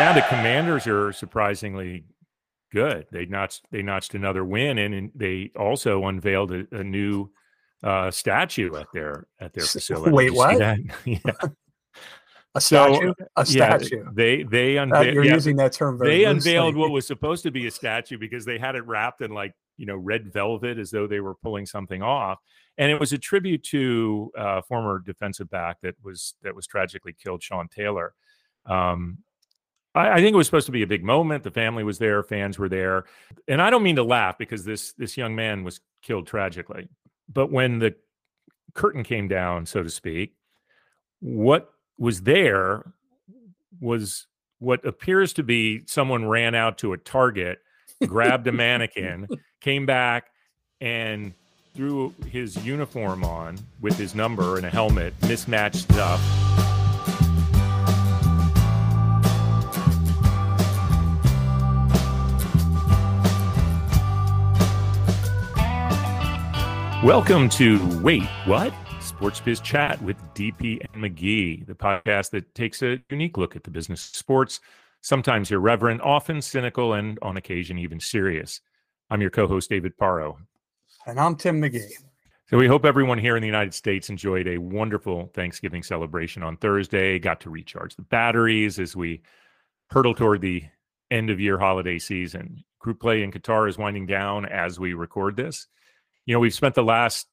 Yeah, the Commanders are surprisingly good. They notched they notched another win, and, and they also unveiled a, a new uh, statue at their at their facility. Wait, what? yeah. A statue? So, a statue. Yeah, they they unveiled. Uh, you're yeah, using that term very. They loosely. unveiled what was supposed to be a statue because they had it wrapped in like you know red velvet as though they were pulling something off, and it was a tribute to uh, former defensive back that was that was tragically killed, Sean Taylor. Um, I, I think it was supposed to be a big moment. The family was there, fans were there, and I don't mean to laugh because this this young man was killed tragically. But when the curtain came down, so to speak, what was there was what appears to be someone ran out to a Target, grabbed a mannequin, came back, and threw his uniform on with his number and a helmet, mismatched stuff. Welcome to Wait, What? Sports Biz Chat with DP and McGhee, the podcast that takes a unique look at the business of sports, sometimes irreverent, often cynical, and on occasion even serious. I'm your co host, David Paro. And I'm Tim McGhee. So we hope everyone here in the United States enjoyed a wonderful Thanksgiving celebration on Thursday, got to recharge the batteries as we hurtle toward the end of year holiday season. Group play in Qatar is winding down as we record this you know, we've spent the last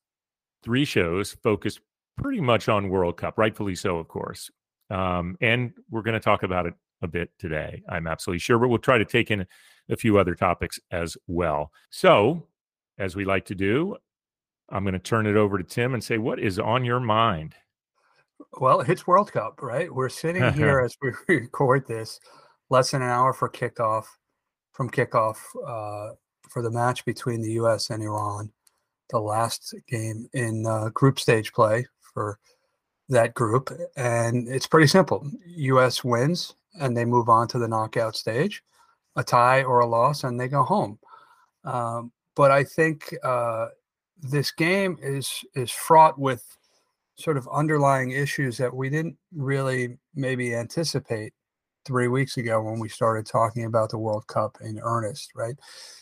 three shows focused pretty much on World Cup, rightfully so, of course. Um, and we're going to talk about it a bit today. I'm absolutely sure, but we'll try to take in a few other topics as well. So, as we like to do, I'm going to turn it over to Tim and say, what is on your mind? Well, it's World Cup, right? We're sitting here as we record this, less than an hour for kickoff, from kickoff uh, for the match between the U.S. and Iran the last game in uh, group stage play for that group. And it's pretty simple US wins and they move on to the knockout stage, a tie or a loss, and they go home. Um, but I think uh, this game is is fraught with sort of underlying issues that we didn't really maybe anticipate three weeks ago when we started talking about the World Cup in earnest, right?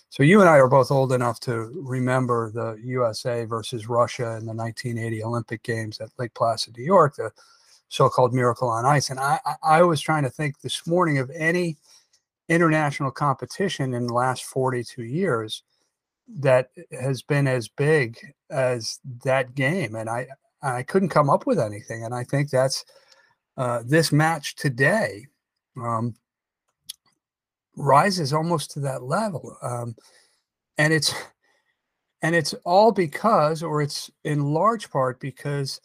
So you and I are both old enough to remember the USA versus Russia in the 1980 Olympic Games at Lake Placid, New York, the so-called Miracle on Ice. And I, I was trying to think this morning of any international competition in the last 42 years that has been as big as that game, and I I couldn't come up with anything. And I think that's uh, this match today. Um, rises almost to that level. Um, and it's and it's all because, or it's in large part because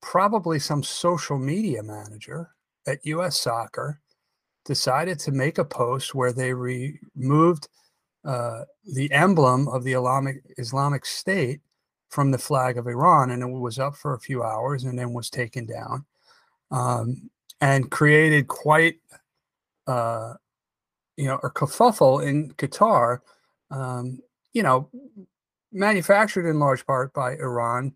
probably some social media manager at US Soccer decided to make a post where they removed uh, the emblem of the Islamic, Islamic State from the flag of Iran, and it was up for a few hours and then was taken down, um, and created quite uh, you know, or kerfuffle in Qatar, um, you know, manufactured in large part by Iran,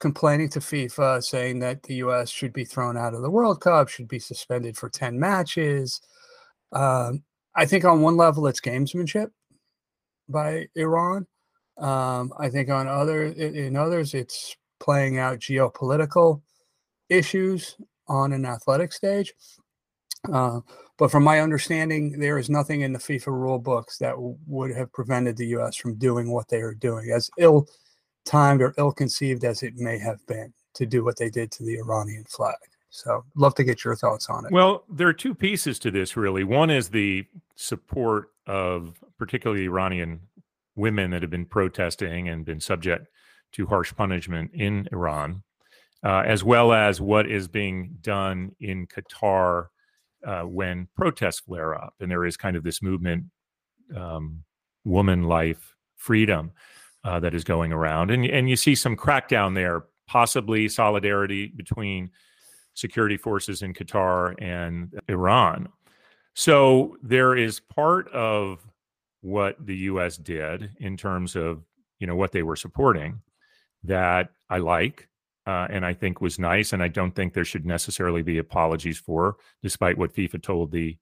complaining to FIFA, saying that the U.S. should be thrown out of the World Cup, should be suspended for 10 matches. Um, I think on one level, it's gamesmanship by Iran. Um, I think on other in others, it's playing out geopolitical issues on an athletic stage. Uh, but from my understanding, there is nothing in the FIFA rule books that w- would have prevented the U.S. from doing what they are doing, as ill timed or ill conceived as it may have been to do what they did to the Iranian flag. So, love to get your thoughts on it. Well, there are two pieces to this, really. One is the support of particularly Iranian women that have been protesting and been subject to harsh punishment in Iran, uh, as well as what is being done in Qatar uh, when protests flare up and there is kind of this movement, um, woman life freedom, uh, that is going around, and and you see some crackdown there, possibly solidarity between security forces in Qatar and Iran. So there is part of what the U.S. did in terms of you know what they were supporting that I like uh, and I think was nice. And I don't think there should necessarily be apologies for, despite what FIFA told the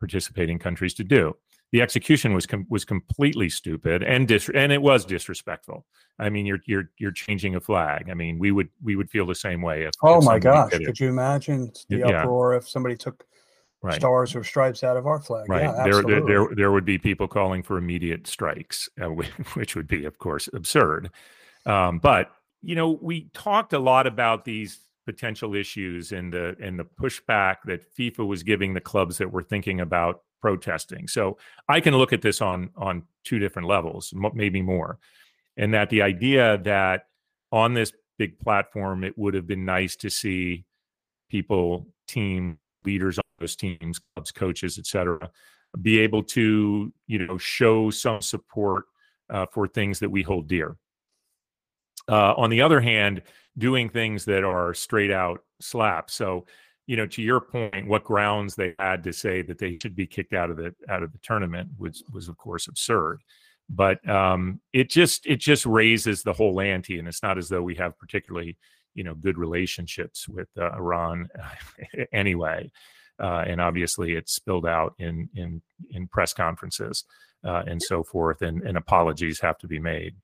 participating countries to do. The execution was com- was completely stupid and dis- and it was disrespectful. I mean, you're you're you're changing a flag. I mean, we would we would feel the same way if. Oh if my gosh! Could you imagine the Yeah. uproar if somebody took Right. stars or stripes out of our flag? Right. Yeah, there, there, there, there would be people calling for immediate strikes, uh, whi- which would be, of course, absurd. Um, but you know, we talked a lot about these potential issues and the and the pushback that FIFA was giving the clubs that were thinking about protesting. So I can look at this on on two different levels, maybe more, and that the idea that on this big platform, it would have been nice to see people, team leaders on those teams, clubs, coaches, etc., be able to, you know, show some support uh, for things that we hold dear. Uh, on the other hand, doing things that are straight out slap. So, you know, to your point, what grounds they had to say that they should be kicked out of the out of the tournament was was of course absurd. But um, it just it just raises the whole ante, and it's not as though we have particularly you know good relationships with uh, Iran anyway. Uh, and obviously, it's spilled out in in in press conferences uh, and so forth, and, and apologies have to be made.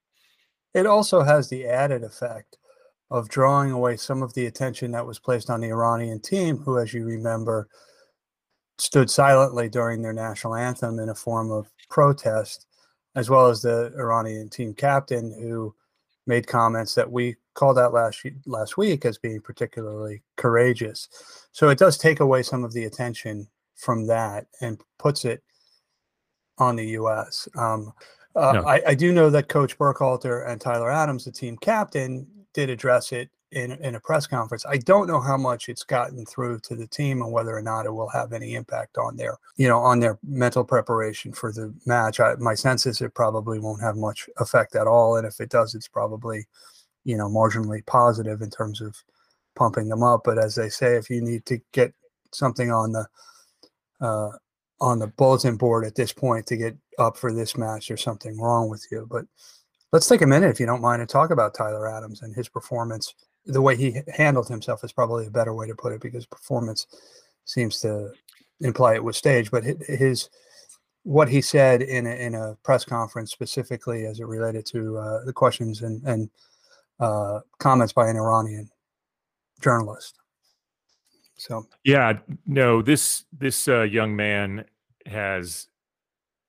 It also has the added effect of drawing away some of the attention that was placed on the Iranian team, who, as you remember, stood silently during their national anthem in a form of protest, as well as the Iranian team captain, who made comments that we called out last last week as being particularly courageous. So it does take away some of the attention from that and puts it on the U.S. Um, uh, No. I, I do know that Coach Berhalter and Tyler Adams, the team captain, did address it in, in a press conference. I don't know how much it's gotten through to the team and whether or not it will have any impact on their, you know, on their mental preparation for the match. I, my sense is it probably won't have much effect at all, and if it does, it's probably, you know, marginally positive in terms of pumping them up. But as they say, if you need to get something on the uh, on the bulletin board at this point to get up for this match, there's something wrong with you. But let's take a minute, if you don't mind, and talk about Tyler Adams and his performance. The way he handled himself is probably a better way to put it because performance seems to imply it was staged. But his what he said in a, in a press conference specifically as it related to uh, the questions and and uh, comments by an Iranian journalist. So Yeah, no, this this uh, young man has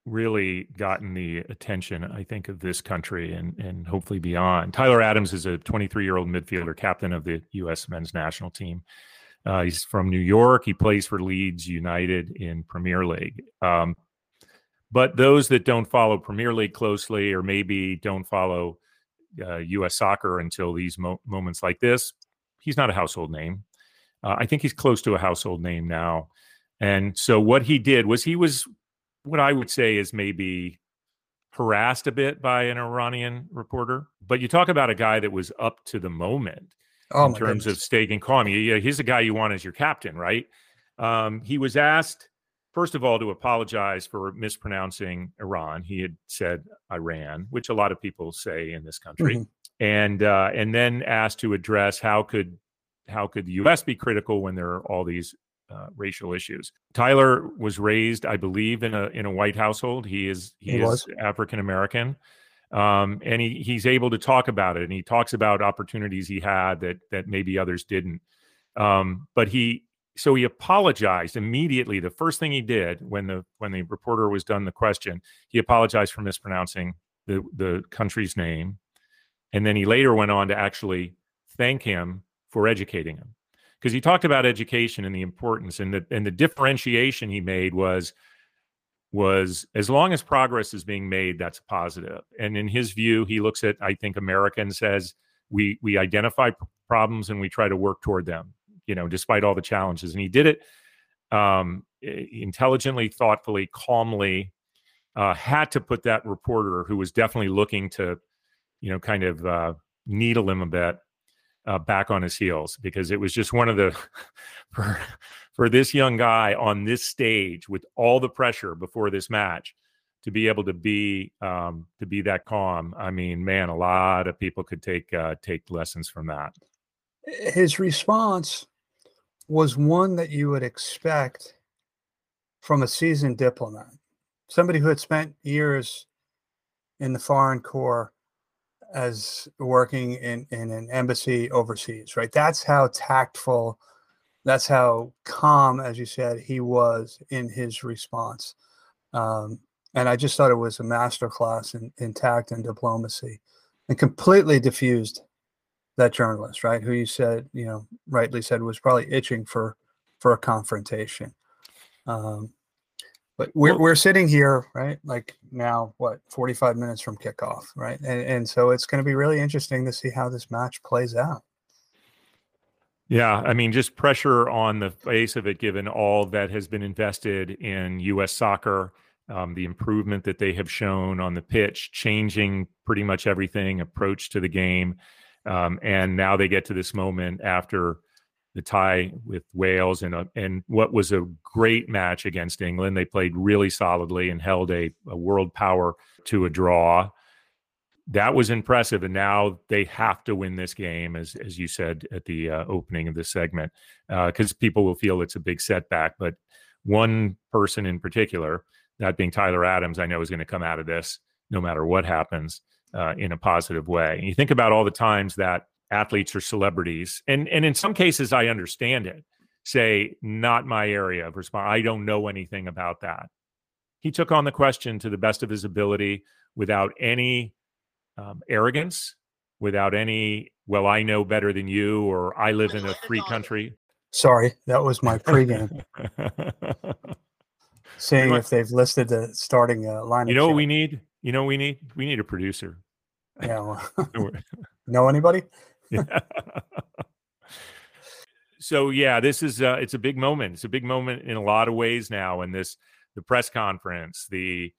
really gotten the attention, I think, of this country and and hopefully beyond. Tyler Adams is a 23 year old midfielder, captain of the U.S. men's national team. Uh, he's from New York. He plays for Leeds United in Premier League. Um, but those that don't follow Premier League closely, or maybe don't follow uh, U.S. soccer until these mo- moments like this, he's not a household name. Uh, I think he's close to a household name now. And so what he did was he was what I would say is maybe harassed a bit by an Iranian reporter. But you talk about a guy that was up to the moment oh in terms goodness. of staying calm. Yeah, he's the guy you want as your captain, right? Um, he was asked, first of all, to apologize for mispronouncing Iran. He had said Iran, which a lot of people say in this country, Mhm. and uh, and then asked to address how could how could the U.S. be critical when there are all these uh, racial issues. Tyler was raised, I believe, in a in a white household. He is he, He is. African American, um, and he he's able to talk about it, and he talks about opportunities he had that that maybe others didn't. Um, but he so he apologized immediately. The first thing he did when the when the reporter was done the question, he apologized for mispronouncing the the country's name, and then he later went on to actually thank him for educating him because he talked about education and the importance and the and the differentiation he made was was as long as progress is being made that's positive. and in his view he looks at i think america and says we we identify problems and we try to work toward them you know despite all the challenges and he did it um, intelligently thoughtfully calmly uh, had to put that reporter who was definitely looking to you know kind of uh, needle him a bit uh, back on his heels because it was just one of the for for this young guy on this stage with all the pressure before this match to be able to be um, to be that calm. I mean, man, a lot of people could take uh, take lessons from that. his response was one that you would expect from a seasoned diplomat, somebody who had spent years in the foreign corps as working in, in an embassy overseas, right? That's how tactful, that's how calm, as you said, he was in his response. Um, and I just thought it was a masterclass in, in tact and diplomacy and completely diffused that journalist, right? Who you said, you know, rightly said was probably itching for for a confrontation. Um, but we're, we're sitting here, right? Like now, what, 45 minutes from kickoff, right? And, and so it's going to be really interesting to see how this match plays out. Yeah, I mean, just pressure on the face of it, given all that has been invested in U.S. soccer, um, the improvement that they have shown on the pitch, changing pretty much everything, approach to the game. Um, and now they get to this moment after the tie with Wales and and what was a great match against England. They played really solidly and held a, a world power to a draw. That was impressive, and now they have to win this game, as as you said at the uh, opening of this segment, because uh, people will feel it's a big setback. But one person in particular, that being Tyler Adams, I know is going to come out of this no matter what happens uh, in a positive way. And you think about all the times that athletes or celebrities, and and in some cases I understand it. Say, not my area of response. I don't know anything about that. He took on the question to the best of his ability without any um, arrogance, without any, well, I know better than you, or I live in a free country. Sorry, that was my pregame. Seeing if they've listed the starting uh, lineup. You know what we need? You know what we need? We need a producer. Yeah. Well, know anybody? so yeah, this is uh, it's a big moment. It's a big moment in a lot of ways now. And this the press conference, the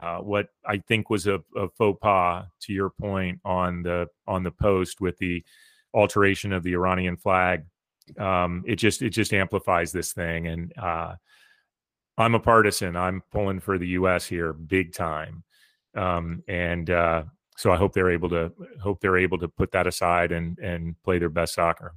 uh, what I think was a, a, faux pas to your point on the on the post with the alteration of the Iranian flag. Um, it just it just amplifies this thing, and uh, I'm a partisan. I'm pulling for the U.S. here, big time, um, and uh, so I hope they're able to hope they're able to put that aside and and play their best soccer.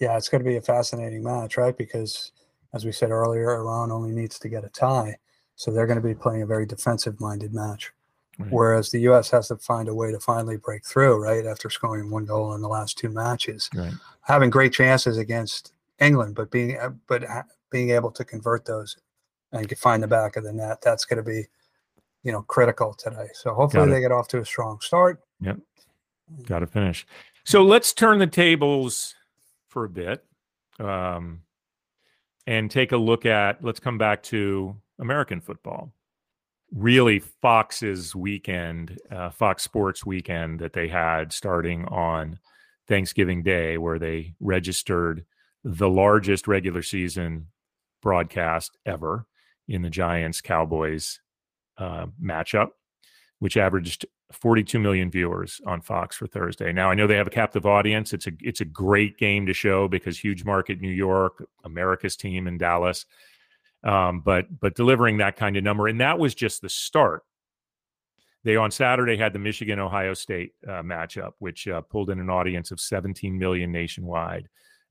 Yeah, it's going to be a fascinating match, right? Because as we said earlier, Iran only needs to get a tie, so they're going to be playing a very defensive-minded match. Right. Whereas the U.S. has to find a way to finally break through, right? After scoring one goal in the last two matches, right. having great chances against England, but being but being able to convert those and find the back of the net, that's going to be you know critical today. So hopefully they get off to a strong start. Yep. Got to finish. So let's turn the tables for a bit um, and take a look at. Let's come back to American football. Really, Fox's weekend, uh, Fox Sports weekend that they had starting on Thanksgiving Day, where they registered the largest regular season broadcast ever in the Giants Cowboys uh, matchup, which averaged 42 million viewers on Fox for Thursday. Now I know they have a captive audience. It's a it's a great game to show because huge market New York, America's team in Dallas, um, but but delivering that kind of number, and that was just the start. They on Saturday had the Michigan Ohio State uh, matchup, which uh, pulled in an audience of 17 million nationwide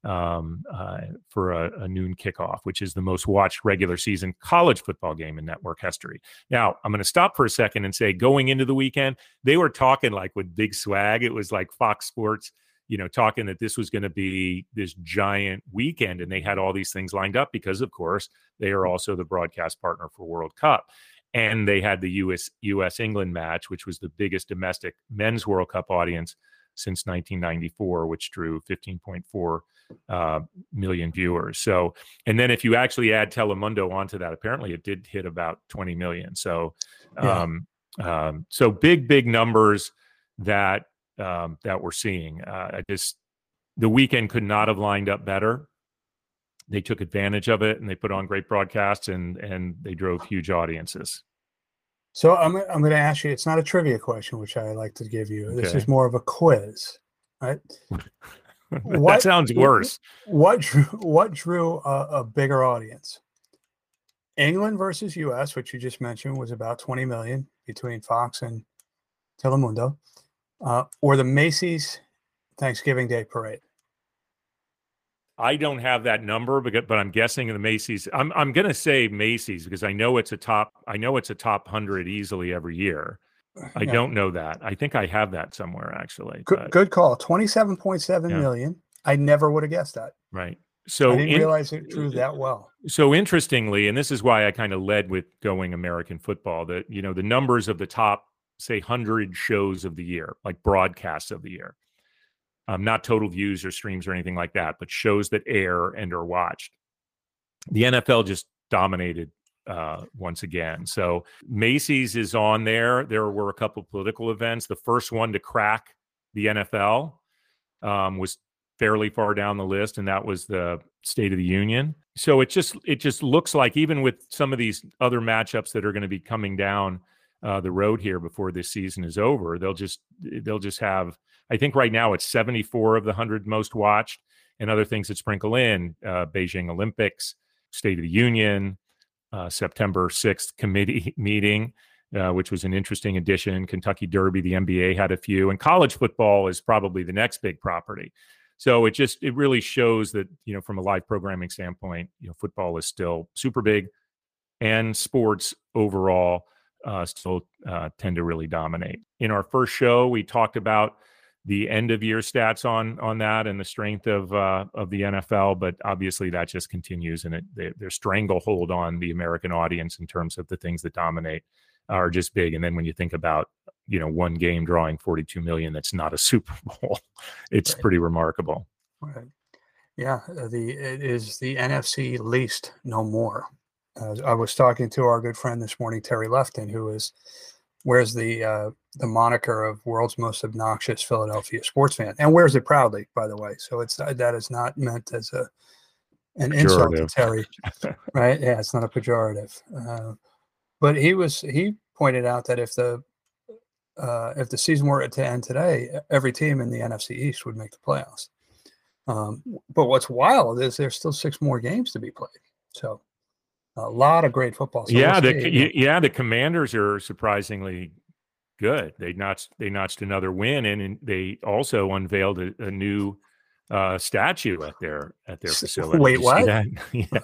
um, uh, for a, a, noon kickoff, which is the most watched regular season college football game in network history. Now, I'm going to stop for a second and say, going into the weekend, they were talking like with big swag. It was like Fox Sports, you know, talking that this was going to be this giant weekend, and they had all these things lined up because, of course, they are also the broadcast partner for World Cup. And they had the US US England match, which was the biggest domestic men's World Cup audience since 1994, which drew 15.4 uh, million viewers. So, and then if you actually add Telemundo onto that, apparently it did hit about 20 million. So, um, yeah. um, so big, big numbers that um, that we're seeing. Uh, I just the weekend could not have lined up better. They took advantage of it and they put on great broadcasts and and they drove huge audiences. So I'm I'm going to ask you. It's not a trivia question, which I like to give you. Okay. This is more of a quiz, right? what, that sounds worse. What drew what drew a, a, bigger audience? England versus U.S., which you just mentioned, was about 20 million between Fox and Telemundo, uh, or the Macy's Thanksgiving Day Parade. I don't have that number, but but I'm guessing the Macy's. I'm I'm gonna say Macy's because I know it's a top. I know it's a top hundred easily every year. I yeah. don't know that. I think I have that somewhere actually. Good, good call. Twenty-seven point seven yeah. million. I never would have guessed that. Right. So I didn't in, realize it drew that well. So interestingly, and this is why I kind of led with going American football. That you know the numbers of the top, say, hundred shows of the year, like broadcasts of the year um, not total views or streams or anything like that, but shows that air and are watched. The NFL just dominated uh, once again. So Macy's is on there. There were a couple of political events. The first one to crack the NFL um, was fairly far down the list, and that was the State of the Union. So it just it just looks like even with some of these other matchups that are going to be coming down uh, the road here before this season is over, they'll just they'll just have I think right now it's 74 of the 100 most watched, and other things that sprinkle in uh, Beijing Olympics, State of the Union, uh, September 6th committee meeting, uh, which was an interesting addition. Kentucky Derby, the NBA had a few, and college football is probably the next big property. So it just it really shows that you know from a live programming standpoint, you know football is still super big, and sports overall uh, still uh, tend to really dominate. In our first show, we talked about the end of year stats on on that and the strength of uh, of the NFL, but obviously that just continues and it they, their stranglehold on the American audience in terms of the things that dominate are just big. And then when you think about you know one game drawing 42 million, that's not a Super Bowl. it's right. pretty remarkable. Right. Yeah, uh, the it is the NFC least, no more. Uh, I was talking to our good friend this morning, Terry Lefton, who is wears the uh, the moniker of world's most obnoxious Philadelphia sports fan, and wears it proudly, by the way. So it's uh, that is not meant as a an insult to Terry, right? Yeah, it's not a pejorative. Uh, but he was he pointed out that if the uh, if the season were to end today, every team in the NFC East would make the playoffs. Um, but what's wild is there's still six more games to be played. So a lot of great football. So yeah, we'll the yeah the Commanders are surprisingly good. They notched they notched another win, and, and they also unveiled a, a new uh, statue at their at their facility. Wait, what? yeah.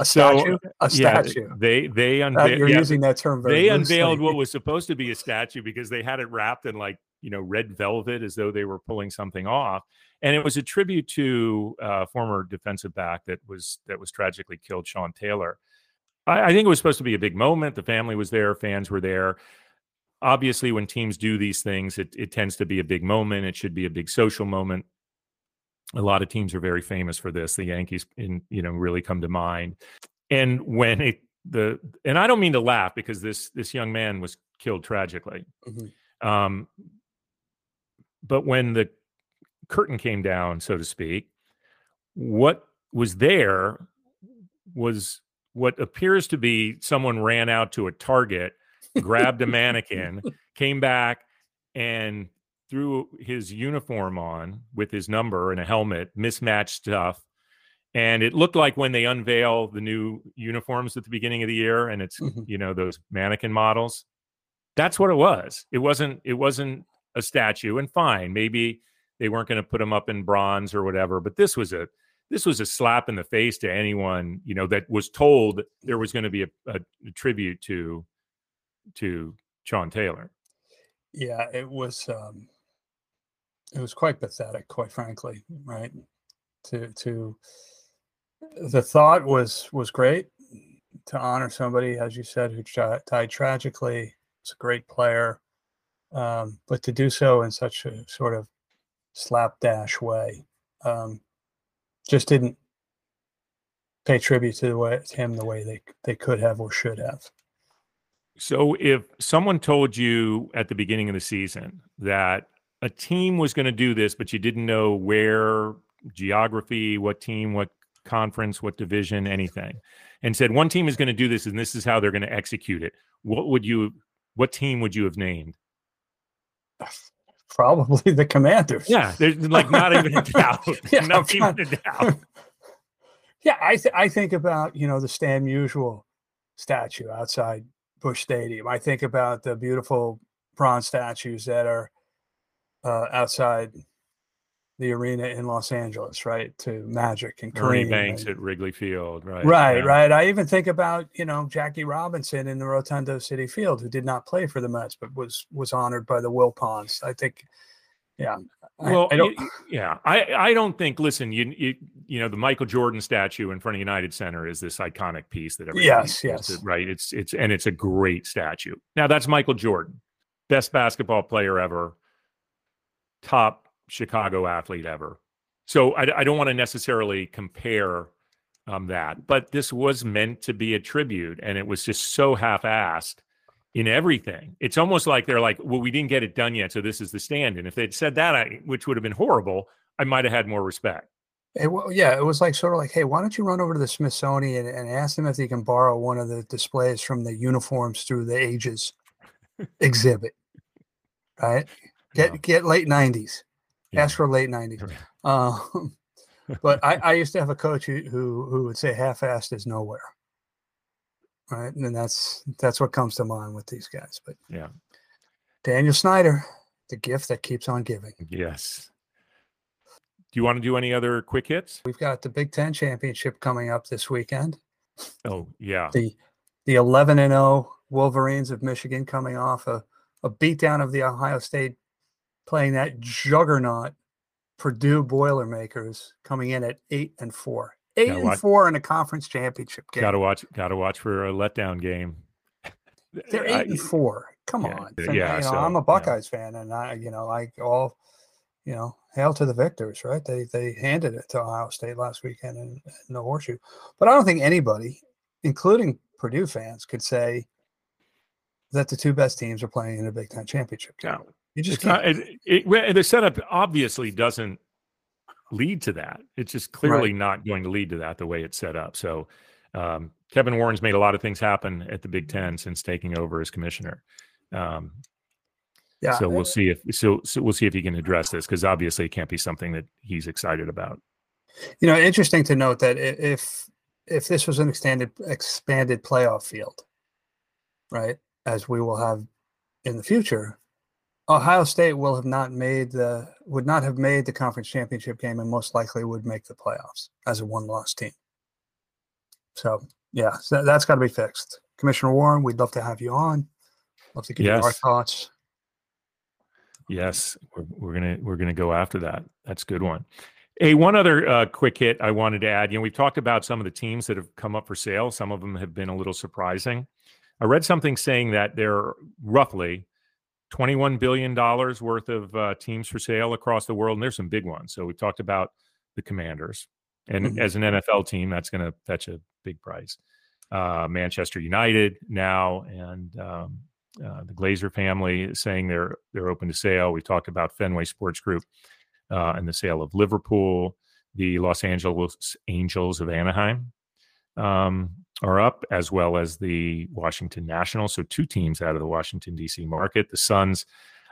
A statue? So, a statue. Yeah, they they unveiled. Uh, you're yeah, using that term They loosely. unveiled what was supposed to be a statue because they had it wrapped in like you know red velvet as though they were pulling something off, and it was a tribute to uh, former defensive back that was that was tragically killed, Sean Taylor. I, I think it was supposed to be a big moment. The family was there, fans were there obviously when teams do these things it, it tends to be a big moment it should be a big social moment a lot of teams are very famous for this the yankees in you know really come to mind and when it the and i don't mean to laugh because this this young man was killed tragically mm-hmm. um but when the curtain came down so to speak what was there was what appears to be someone ran out to a target grabbed a mannequin, came back and threw his uniform on with his number and a helmet, mismatched stuff. And it looked like when they unveil the new uniforms at the beginning of the year and it's, mm-hmm. you know, those mannequin models. That's what it was. It wasn't, it wasn't a statue. And fine, maybe they weren't going to put him up in bronze or whatever, but this was a this was a slap in the face to anyone, you know, that was told there was going to be a, a, a tribute to to Sean Taylor. Yeah, it was um, it was quite pathetic, quite frankly. Right to to the thought was was great to honor somebody, as you said, who died tragically. It's a great player, um, but to do so in such a sort of slapdash way um, just didn't pay tribute to, the way, to him the way they they could have or should have. So if someone told you at the beginning of the season that a team was going to do this, but you didn't know where, geography, what team, what conference, what division, anything, and said one team is going to do this and this is how they're going to execute it, what would you, what team would you have named? Probably the Commanders. Yeah, there's like not even a doubt. yeah, not even a doubt. Yeah, I th- I think about you know the Stan Musial statue outside Busch Stadium. I think about the beautiful bronze statues that are uh, outside the arena in Los Angeles, right? To Magic and Kareem. Banks and- at Wrigley Field, right? Right, yeah. right. I even think about you know Jackie Robinson in the Rotundo Citi Field, who did not play for the Mets, but was was honored by the Wilpons. I think, yeah. Well, I, don't. y- yeah, I, I don't think. Listen, you, you you know the Michael Jordan statue in front of United Center is this iconic piece that everybody Yes, yes. it, right. It's it's and it's a great statue. Now that's Michael Jordan, best basketball player ever, top Chicago athlete ever. So I, I don't want to necessarily compare um, that, but this was meant to be a tribute, and it was just so half-assed in everything. It's almost like they're like, well, we didn't get it done yet, so this is the stand. And if they'd said that, I, which would have been horrible, I might have had more respect. It, wa- yeah, it was like sort of like, hey, why don't you run over to the Smithsonian and, and ask them if they can borrow one of the displays from the uniforms through the ages exhibit, right? Get get late nineties. Ask for late nineties. Um, but I, I used to have a coach who who, who would say half-assed is nowhere, right? And that's that's what comes to mind with these guys. But Yeah. Daniel Snyder, the gift that keeps on giving. Yes. Do you want to do any other quick hits? We've got the Big Ten championship coming up this weekend. Oh, yeah. the the 11 and 0 Wolverines of Michigan coming off a, a beatdown of the Ohio State playing that juggernaut Purdue Boilermakers coming in at 8 and 4. 8 Gotta and watch- 4 in a conference championship game. Got to watch. Got to watch for a letdown game. They're 8 I- and 4. Come yeah, on. From- yeah, you know, so, I'm a yeah. Buckeyes fan and I you know, I all you know, hail to the victors, right? They they handed it to Ohio State last weekend in, in the horseshoe. But I don't think anybody, including Purdue fans, could say that the two best teams are playing in a Big Ten championship game. No, You just it's can't. It, it, the setup obviously doesn't lead to that. It's just clearly not going to lead to that the way it's set up. So, um, Kevin Warren's made a lot of things happen at the Big Ten since taking over as commissioner. Um, yeah. so we'll see if so, so we'll see if he can address this because obviously it can't be something that he's excited about. You know, interesting to note that if if this was an extended expanded playoff field, right, as we will have in the future, Ohio State will have not made the would not have made the conference championship game and most likely would make the playoffs as a one loss team. So yeah, so that's got to be fixed. Commissioner Warren, we'd love to have you on. Love to give you our thoughts. Yes, we're, we're gonna we're gonna go after that. That's a good one. Hey, one other uh, quick hit I wanted to add. You know, we've talked about some of the teams that have come up for sale. Some of them have been a little surprising. I read something saying that there are roughly twenty-one billion dollars worth of uh, teams for sale across the world, and there's some big ones. So we talked about the Commanders, and Mhm. as an NFL team, that's going to fetch a big price. Uh, Manchester United now, and um, uh, the Glazer family is saying they're they're open to sale. We talked about Fenway Sports Group uh, and the sale of Liverpool. The Los Angeles Angels of Anaheim um, are up, as well as the Washington Nationals. So two teams out of the Washington D.C. market: the Suns,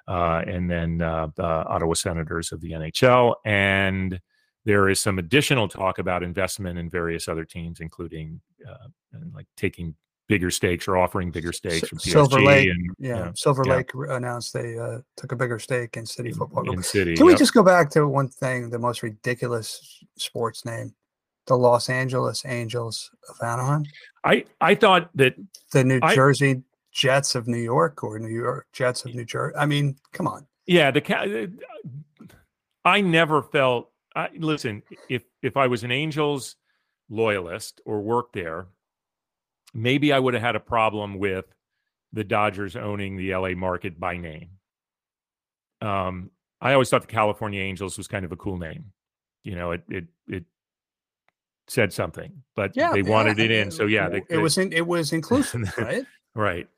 uh, and then uh, the Ottawa Senators of the NHL. And there is some additional talk about investment in various other teams, including uh, like taking bigger stakes or offering bigger stakes from PSG Silver Lake, and Yeah, Silver yeah. Lake announced they uh, took a bigger stake in City Football Group. in City. Can we yep. just go back to one thing, the most ridiculous sports name, the Los Angeles Angels of Anaheim, I I thought that the New I- Jersey Jets of New York, or New York Jets of New Jersey. I mean, come on. yeah the ca- I never felt. I, listen, if if I was an Angels loyalist or worked there, maybe I would have had a problem with the Dodgers owning the LA market by name. Um, I always thought the California Angels was kind of a cool name. You know, it it it said something, but yeah, they wanted it in. So yeah, it, they, was in, it was inclusive, right? Right.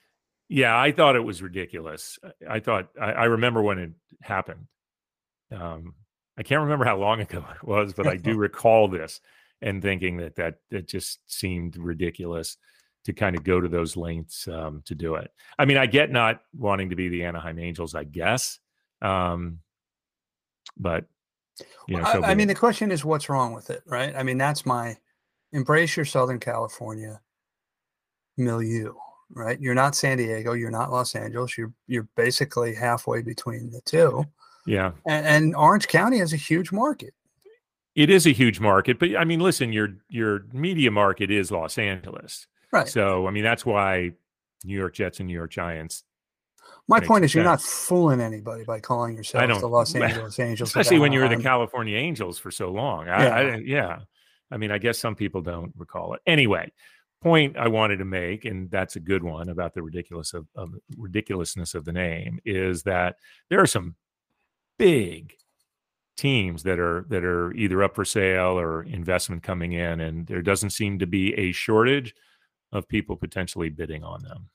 Yeah, I thought it was ridiculous. I- I thought I, I remember when it happened. Um, I can't remember how long ago it was, but I do recall this and thinking that that that just seemed ridiculous to kind of go to those lengths um, to do it. I mean, I get not wanting to be the Anaheim Angels, I guess, um, but you know, Well, I, I mean, the question is, what's wrong with it, right? I mean, that's my embrace your Southern California milieu, right? You're not San Diego, you're not Los Angeles, you're you're basically halfway between the two. Yeah. And, and Orange County has a huge market. It is a huge market, but I mean, listen, your your media market is Los Angeles, right? So I mean, that's why New York Jets and New York Giants. My point is, you're not fooling anybody by calling yourself the Los Angeles Angels, especially when you were the California Angels for so long. I, yeah. I, yeah, I mean, I guess some people don't recall it. Anyway, point I wanted to make, and that's a good one about the ridiculous of, of ridiculousness of the name, is that there are some big teams that are that are either up for sale or investment coming in and there doesn't seem to be a shortage of people potentially bidding on them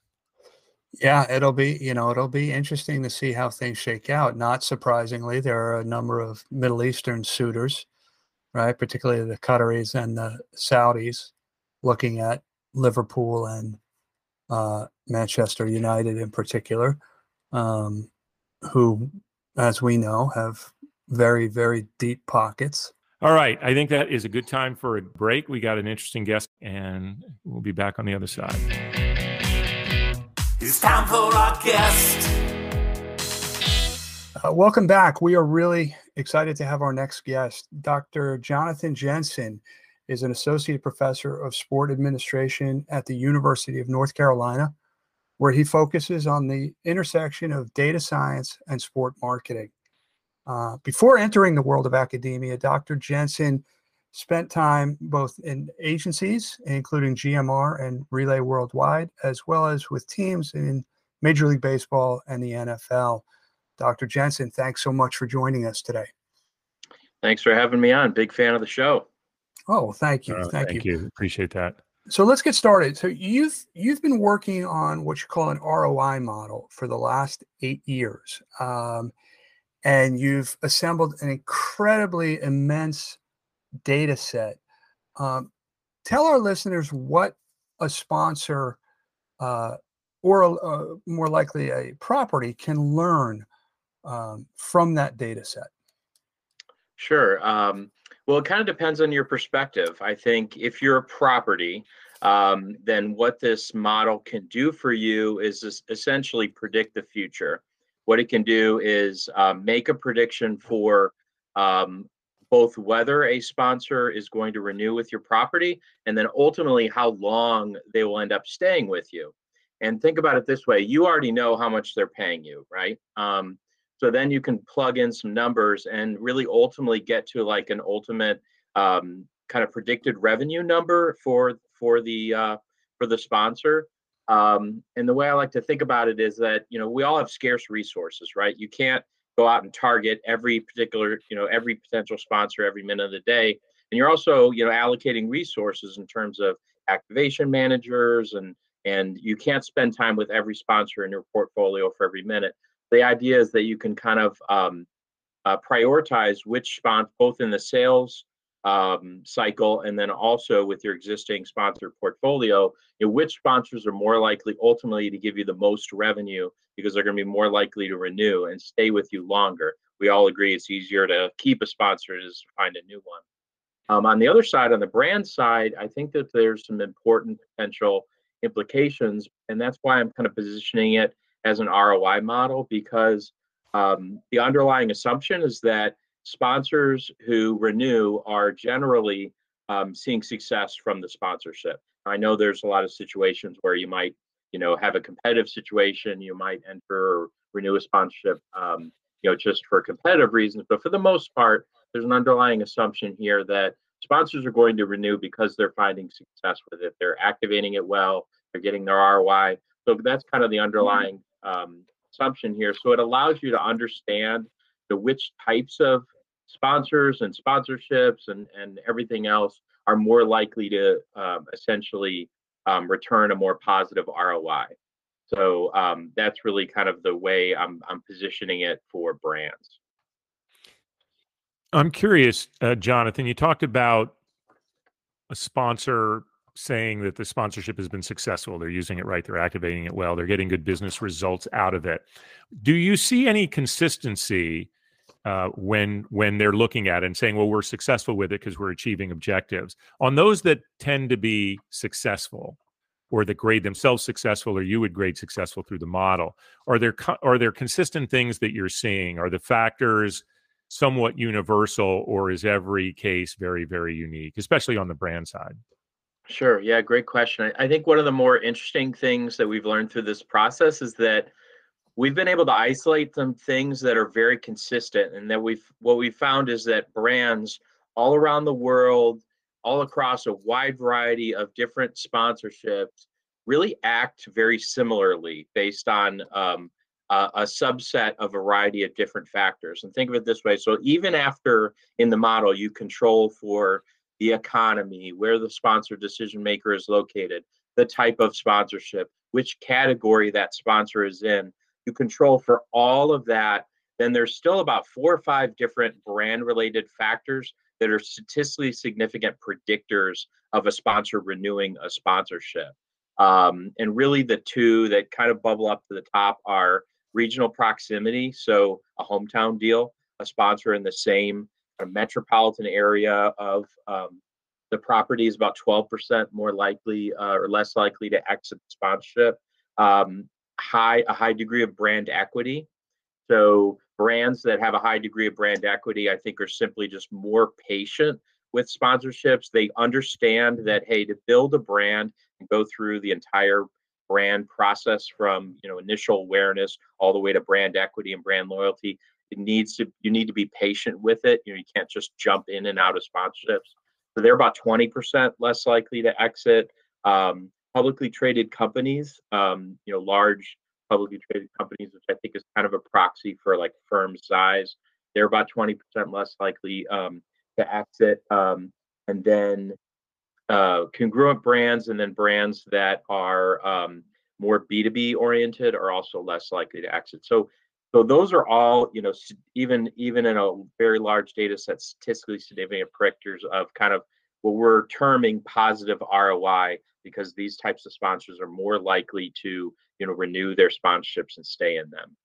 yeah it'll be you know it'll be interesting to see how things shake out not surprisingly there are a number of middle eastern suitors right particularly the qataris and the saudis looking at liverpool and uh, manchester united in particular um, who as we know have very, very deep pockets. All right. I think that is a good time for a break. We got an interesting guest, and we'll be back on the other side. It's time for our guest. Uh, welcome back. We are really excited to have our next guest. Dr. Jonathan Jensen is an associate professor of sport administration at the University of North Carolina, where he focuses on the intersection of data science and sport marketing. Uh, before entering the world of academia, Dr. Jensen spent time both in agencies, including GMR and Relay Worldwide, as well as with teams in Major League Baseball and the NFL. Dr. Jensen, thanks so much for joining us today. Thanks for having me on. Big fan of the show. Oh, well, thank you. Uh, thank, thank you. you. Appreciate that. So let's get started. So you've you've been working on what you call an ROI model for the last eight years. Um, and you've assembled an incredibly immense data set. Um, tell our listeners what a sponsor uh, or a, uh, more likely a property can learn um, from that data set. Sure. Um, well, it kind of depends on your perspective. I think if you're a property, um, then what this model can do for you is essentially predict the future. What it can do is um, make a prediction for um, both whether a sponsor is going to renew with your property and then ultimately how long they will end up staying with you. And think about it this way you already know how much they're paying you, right? Um, so then you can plug in some numbers and really ultimately get to like an ultimate um, kind of predicted revenue number for for the uh, for the sponsor um, and the way I like to think about it is that you know we all have scarce resources, right? You can't go out and target every particular you know every potential sponsor every minute of the day, and you're also you know allocating resources in terms of activation managers and and you can't spend time with every sponsor in your portfolio for every minute. The idea is that you can kind of um, uh, prioritize which sponsor, both in the sales um, cycle and then also with your existing sponsor portfolio you know, which sponsors are more likely ultimately to give you the most revenue because they're going to be more likely to renew and stay with you longer? We all agree it's easier to keep a sponsor than to find a new one. Um, on the other side on the brand side i think that there's some important potential implications and that's why i'm kind of positioning it as an roi model because um, the underlying assumption is that sponsors who renew are generally um, seeing success from the sponsorship. I know there's a lot of situations where you might, you know, have a competitive situation. You might enter or renew a sponsorship, um, you know, just for competitive reasons. But for the most part, there's an underlying assumption here that sponsors are going to renew because they're finding success with it. They're activating it well. They're getting their ROI. So that's kind of the underlying um, assumption here. So it allows you to understand which types of sponsors and sponsorships and, and everything else are more likely to um, essentially um, return a more positive ROI. So um, that's really kind of the way I'm, I'm positioning it for brands. I'm curious, uh, Jonathan, you talked about a sponsor saying that the sponsorship has been successful. They're using it right, they're activating it well, they're getting good business results out of it. Do you see any consistency uh, when when they're looking at it and saying, "Well, we're successful with it because we're achieving objectives." On those that tend to be successful, or that grade themselves successful or you would grade successful through the model are there are there consistent things that you're seeing? Are the factors somewhat universal or is every case very very unique especially on the brand side? Sure. Yeah great question. I, I think one of the more interesting things that we've learned through this process is that we've been able to isolate some things that are very consistent and that we've what we've found is that brands all around the world all across a wide variety of different sponsorships really act very similarly based on um, a, a subset of variety of different factors. And think of it this way so, even after in the model you control for the economy, where the sponsor decision maker is located, the type of sponsorship, which category that sponsor is in, you control for all of that. Then there's still about four or five different brand related factors that are statistically significant predictors of a sponsor renewing a sponsorship. Um, and really, the two that kind of bubble up to the top are regional proximity, so a hometown deal, a sponsor in the same metropolitan area of um, the property is about 12% more likely uh, or less likely to exit sponsorship. Um, high a high degree of brand equity. So brands that have a high degree of brand equity, I think, are simply just more patient with sponsorships. They understand that hey, to build a brand and go through the entire brand process from you know initial awareness all the way to brand equity and brand loyalty it needs to you need to be patient with it you know you can't just jump in and out of sponsorships so they're about 20% less likely to exit um, publicly traded companies um, you know large publicly traded companies which i think is kind of a proxy for like firm size they're about 20% less likely um, to exit um, and then uh, congruent brands and then brands that are um, more B2B oriented are also less likely to exit. So, so those are all, you know, even even in a very large data set, statistically significant predictors of kind of what we're terming positive ROI because these types of sponsors are more likely to, you know, renew their sponsorships and stay in them.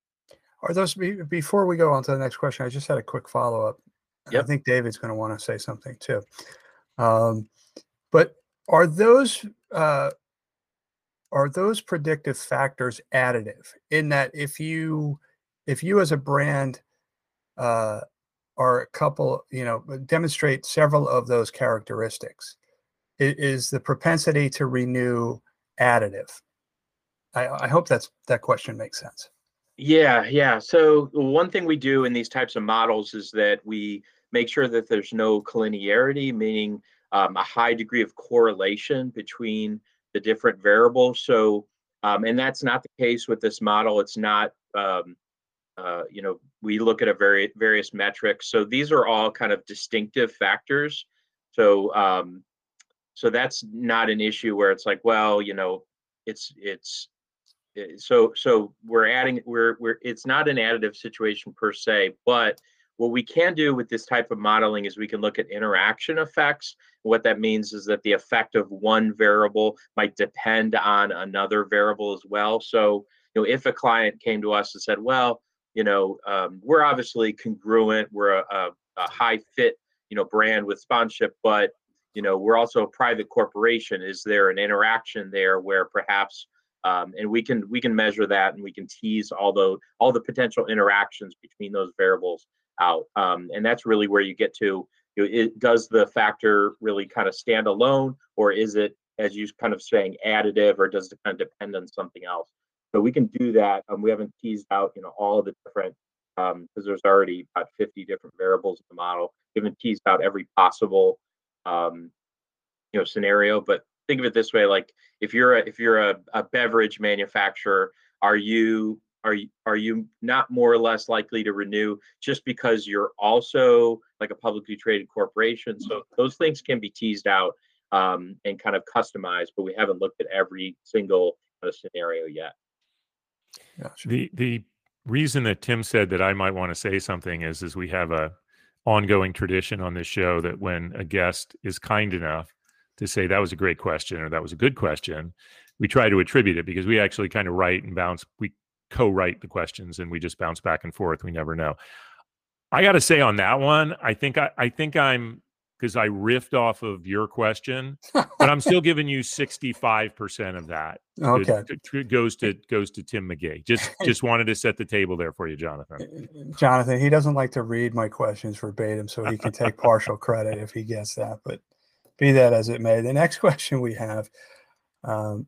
Are those before we go on to the next question? I just had a quick follow up. Yep. I think David's going to want to say something too. Um, but are those uh, are those predictive factors additive in that if you if you as a brand uh, are a couple, you know, demonstrate several of those characteristics, is the propensity to renew additive? I, I hope that's that question makes sense. Yeah, yeah. So one thing we do in these types of models is that we make sure that there's no collinearity, meaning um, a high degree of correlation between the different variables. So, um, and that's not the case with this model. It's not, um, uh, you know, we look at a very various metrics. So these are all kind of distinctive factors. So, um, so that's not an issue where it's like, well, you know, it's it's eh, so so we're adding we're we're it's not an additive situation per se, but what we can do with this type of modeling is we can look at interaction effects. What that means is that the effect of one variable might depend on another variable as well. So, you know, if a client came to us and said, well, you know, um, we're obviously congruent, we're a, a, a high fit, you know, brand with sponsorship, but you know, we're also a private corporation. Is there an interaction there where perhaps um, and we can we can measure that and we can tease all the all the potential interactions between those variables out. Um, and that's really where you get to, you know, it, does the factor really kind of stand alone or is it, as you kind of saying, additive or does it kind of depend on something else? So we can do that. Um, we haven't teased out, you know, all the different, because um, there's already about 50 different variables in the model. We haven't teased out every possible, um, you know, scenario. But think of it this way: like if you're a, if you're a, a beverage manufacturer, are you are you are you not more or less likely to renew just because you're also like a publicly traded corporation so those things can be teased out um, and kind of customized but we haven't looked at every single uh, scenario yet gotcha. the the reason that tim said that i might want to say something is is we have a ongoing tradition on this show that when a guest is kind enough to say that was a great question or that was a good question we try to attribute it because we actually kind of write and bounce we co-write the questions and we just bounce back and forth. We never know. I got to say on that one, I think I, I think I'm because I riffed off of your question, but I'm still giving you 65% of that. Okay. It goes to goes to Tim McGhee. Just just wanted to set the table there for you, Jonathan. Uh, uh, Jonathan, he doesn't like to read my questions verbatim, so he can take partial credit if he gets that. But be that as it may, the next question we have um,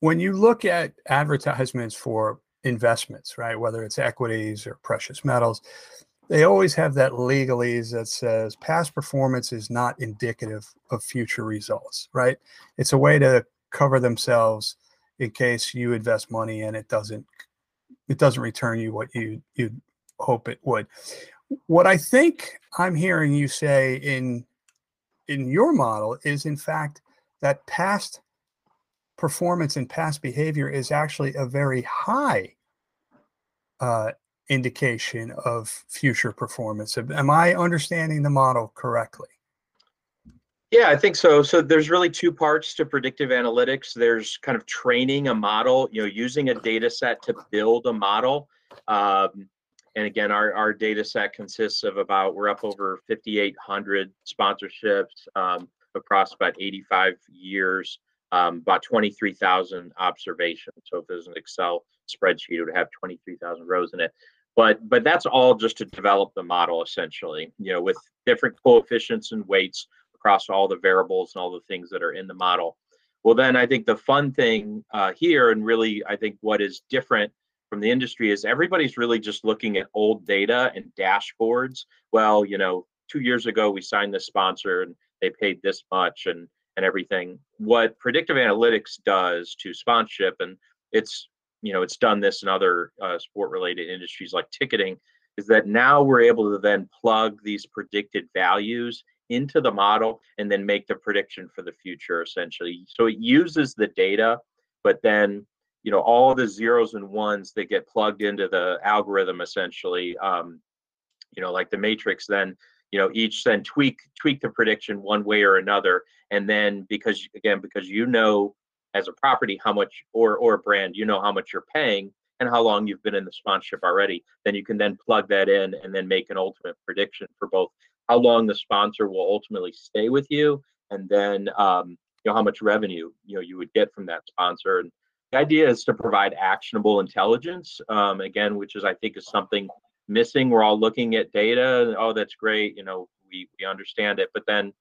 when you look at advertisements for investments, right, whether it's equities or precious metals, they always have that legalese that says past performance is not indicative of future results, right? It's a way to cover themselves in case you invest money and it doesn't it doesn't return you what you you hope it would. What I think I'm hearing you say in in your model is in fact that past performance and past behavior is actually a very high uh, indication of future performance. Am I understanding the model correctly? Yeah, I think so. So there's really two parts to predictive analytics. There's kind of training a model, you know, using a data set to build a model. Um, and again, our, our data set consists of about, we're up over 5,800 sponsorships um, across about 85 years, um, about 23,000 observations. So if there's an Excel spreadsheet, it would have 23,000 rows in it but but that's all just to develop the model essentially you know with different coefficients and weights across all the variables and all the things that are in the model. Well then i think the fun thing uh, here and really i think what is different from the industry is everybody's really just looking at old data and dashboards. Well you know two years ago we signed this sponsor and they paid this much and and everything. What predictive analytics does to sponsorship and it's you know it's done this in other uh, sport related industries like ticketing is that now we're able to then plug these predicted values into the model and then make the prediction for the future essentially. So it uses the data but then you know all the zeros and ones that get plugged into the algorithm essentially um, you know like the matrix then you know each then tweak tweak the prediction one way or another. And then because again because you know as a property how much or or brand you know how much you're paying and how long you've been in the sponsorship already then you can then plug that in and then make an ultimate prediction for both how long the sponsor will ultimately stay with you and then um, you know how much revenue you know you would get from that sponsor. And the idea is to provide actionable intelligence um, again which is i think is something missing. We're all looking at data oh that's great you know we, we understand it. But then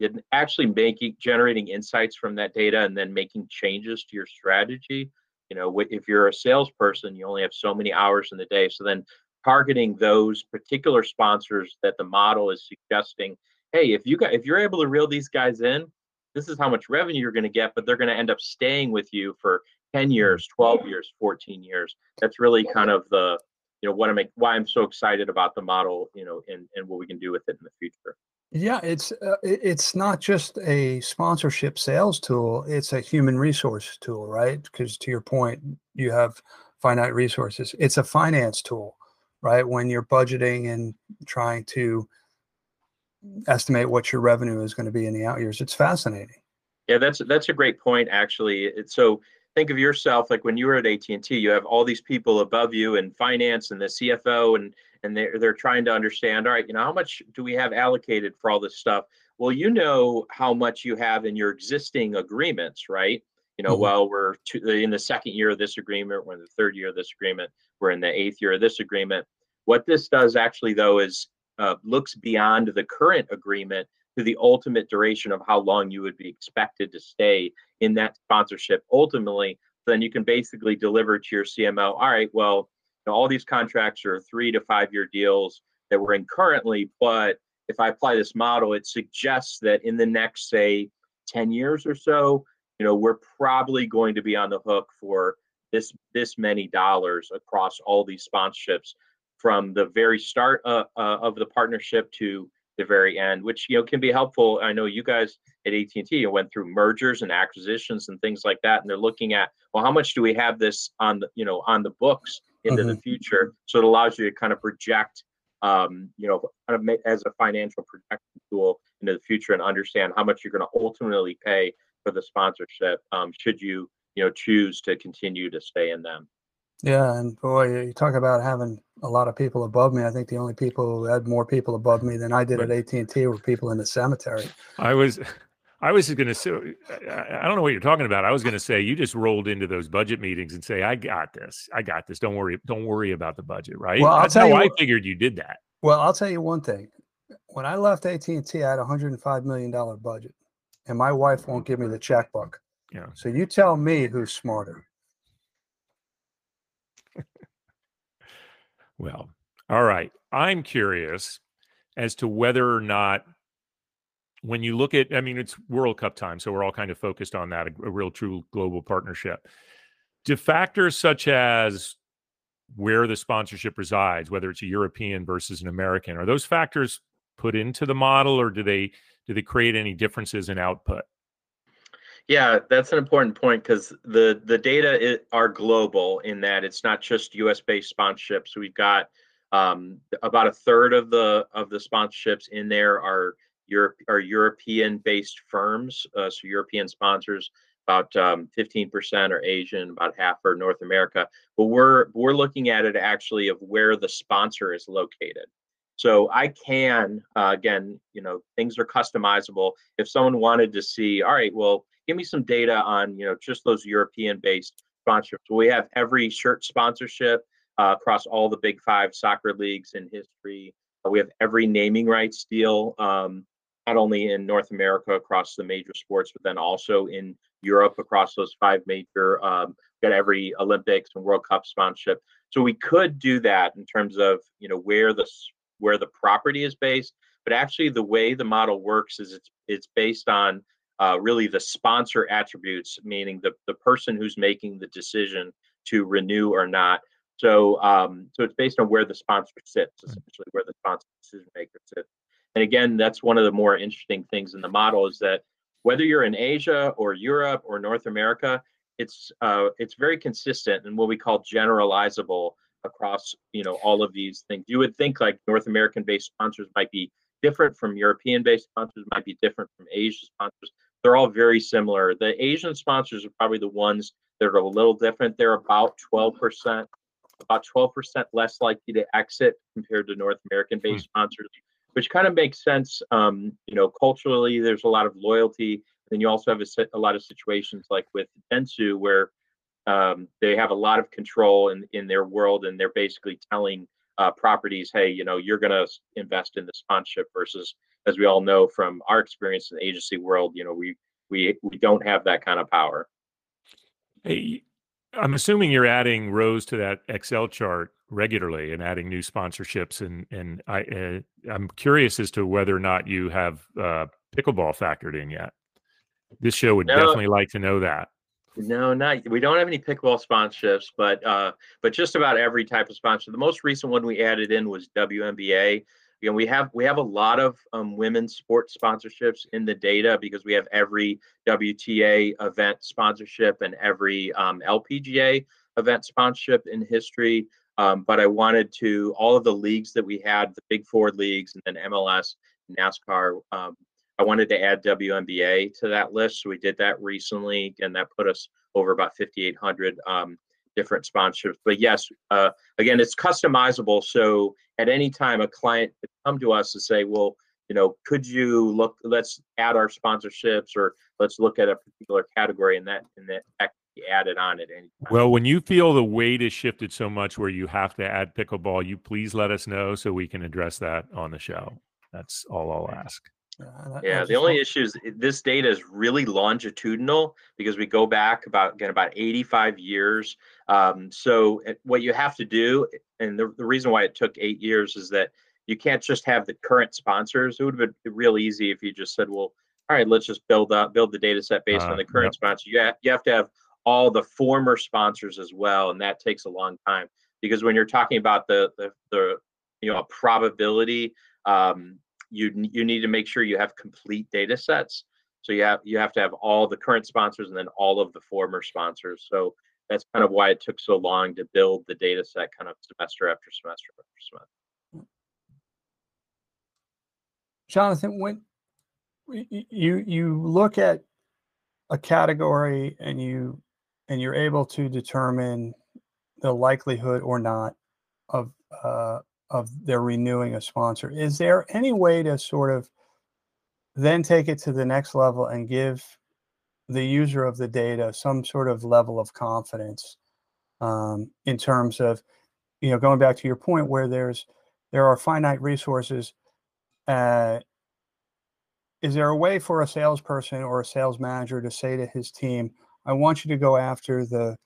in actually making generating insights from that data and then making changes to your strategy. You know if you're a salesperson you only have so many hours in the day. So then targeting those particular sponsors that the model is suggesting hey if you got if you're able to reel these guys in this is how much revenue you're going to get but they're going to end up staying with you for 10 years mm-hmm. 12 years 14 years. That's really kind of the you know what i'm why i'm so excited about the model you know and, and what we can do with it in the future yeah, it's uh, it's not just a sponsorship sales tool; it's a human resource tool, right? Because to your point, you have finite resources. It's a finance tool, right? When you're budgeting and trying to estimate what your revenue is going to be in the out years, it's fascinating. Yeah, that's that's a great point. Actually, it's so think of yourself like when you were at AT&T, you have all these people above you in finance and the CFO and and they're they're trying to understand, all right, you know, how much do we have allocated for all this stuff? Well, you know how much you have in your existing agreements, right? You know, mm-hmm. well, we're in the second year of this agreement, we're in the third year of this agreement, we're in the eighth year of this agreement. What this does actually, though, is uh, looks beyond the current agreement to the ultimate duration of how long you would be expected to stay in that sponsorship. Ultimately, then you can basically deliver to your CMO, all right, well, know, all these contracts are three to five year deals that we're in currently, but if I apply this model, it suggests that in the next, say, 10 years or so, you know, we're probably going to be on the hook for this this many dollars across all these sponsorships from the very start uh, uh, of the partnership to the very end, which you know can be helpful. I know you guys at AT&T went through mergers and acquisitions and things like that, and they're looking at well, how much do we have this on the you know on the books into mm-hmm. the future. So it allows you to kind of project, um, you know, kind of make, as a financial projection tool into the future and understand how much you're going to ultimately pay for the sponsorship. Um, should you, you know, choose to continue to stay in them. Yeah, and boy, you talk about having a lot of people above me. I think the only people who had more people above me than I did But- at AT and T were people in the cemetery. I was, I was going to say, I don't know what you're talking about. I was going to say you just rolled into those budget meetings and say, "I got this. I got this. Don't worry. Don't worry about the budget." Right? Well, I'll That's tell how you I figured you did that. Well, I'll tell you one thing. When I left AT and T, I had a hundred and five million dollar budget, and my wife won't mm. give me the checkbook. Yeah. So you tell me who's smarter. Well, all right. I'm curious as to whether or not, when you look at, I mean, it's World Cup time, so we're all kind of focused on that, a, a real true global partnership. Do factors such as where the sponsorship resides, whether it's a European versus an American, are those factors put into the model, or do they do they create any differences in output? Yeah, that's an important point because the the data i- are global in that it's not just U.S. based sponsorships. We've got um, about a third of the of the sponsorships in there are Europe are European based firms, uh, so European sponsors. About um, 15% are Asian, about half are North America. But we're we're looking at it actually of where the sponsor is located. So I can uh, again, you know, things are customizable. If someone wanted to see, all right, well, give me some data on you know just those European based sponsorships. We have every shirt sponsorship uh, across all the big five soccer leagues in history. We have every naming rights deal, um, not only in North America across the major sports, but then also in Europe across those five major. Um, got every Olympics and World Cup sponsorship. So we could do that in terms of you know where the where the property is based, but actually the way the model works is it's it's based on uh, really the sponsor attributes, meaning the, the person who's making the decision to renew or not. So, um, so it's based on where the sponsor sits, essentially where the sponsor decision maker sits. And again, that's one of the more interesting things in the model is that whether you're in Asia or Europe or North America, it's uh, it's very consistent and what we call generalizable across you know all of these things. You would think like North American based sponsors might be different from European based sponsors, might be different from Asian sponsors they're all very similar. The Asian sponsors are probably the ones that are a little different. They're about 12%, about 12% less likely to exit compared to North American based sponsors, which kind of makes sense. Um, you know, culturally, there's a lot of loyalty. And you also have a, a lot of situations like with Dentsu where um, they have a lot of control in, in their world and they're basically telling uh, properties, hey, you know, you're going to invest in the sponsorship versus as we all know from our experience in the agency world, you know, we we we don't have that kind of power. Hey, I'm assuming you're adding rows to that Excel chart regularly and adding new sponsorships, and and I uh, I'm curious as to whether or not you have uh, pickleball factored in yet. This show would No. definitely like to know that. No, not we don't have any pickleball sponsorships, but uh, but just about every type of sponsor. The most recent one we added in was WNBA. Again, we have we have a lot of um, women's sports sponsorships in the data because we have every WTA event sponsorship and every um, LPGA event sponsorship in history. Um, but I wanted to all of the leagues that we had, the Big Four leagues, and then MLS, NASCAR. Um, I wanted to add WNBA to that list, so we did that recently, and that put us over about 5,800 um, different sponsorships. But yes, uh, again, it's customizable. So at any time, a client could come to us and say, "Well, you know, could you look? Let's add our sponsorships, or let's look at a particular category, and that and that that added on at any time." Well, when you feel the weight is shifted so much where you have to add pickleball, you please let us know so we can address that on the show. That's all I'll ask. Uh, I- I Yeah, just the only issue is this data is really longitudinal because we go back about again about 85 years. Um, so what you have to do, and the, the reason why it took eight years is that you can't just have the current sponsors. It would have been real easy if you just said, well, all right, let's just build up build the data set based Uh, on the current yep. sponsor. You have, you have to have all the former sponsors as well, and that takes a long time because when you're talking about the the, the you know a probability um, you you need to make sure you have complete data sets. So you have you have to have all the current sponsors and then all of the former sponsors. So that's kind of why it took so long to build the data set kind of semester after semester after semester. Jonathan, when you you look at a category and you and you're able to determine the likelihood or not of uh, of their renewing a sponsor. Is there any way to sort of then take it to the next level and give the user of the data some sort of level of confidence um, in terms of, you know, going back to your point where there's there are finite resources. Uh, is there a way for a salesperson or a sales manager to say to his team, "I want you to go after the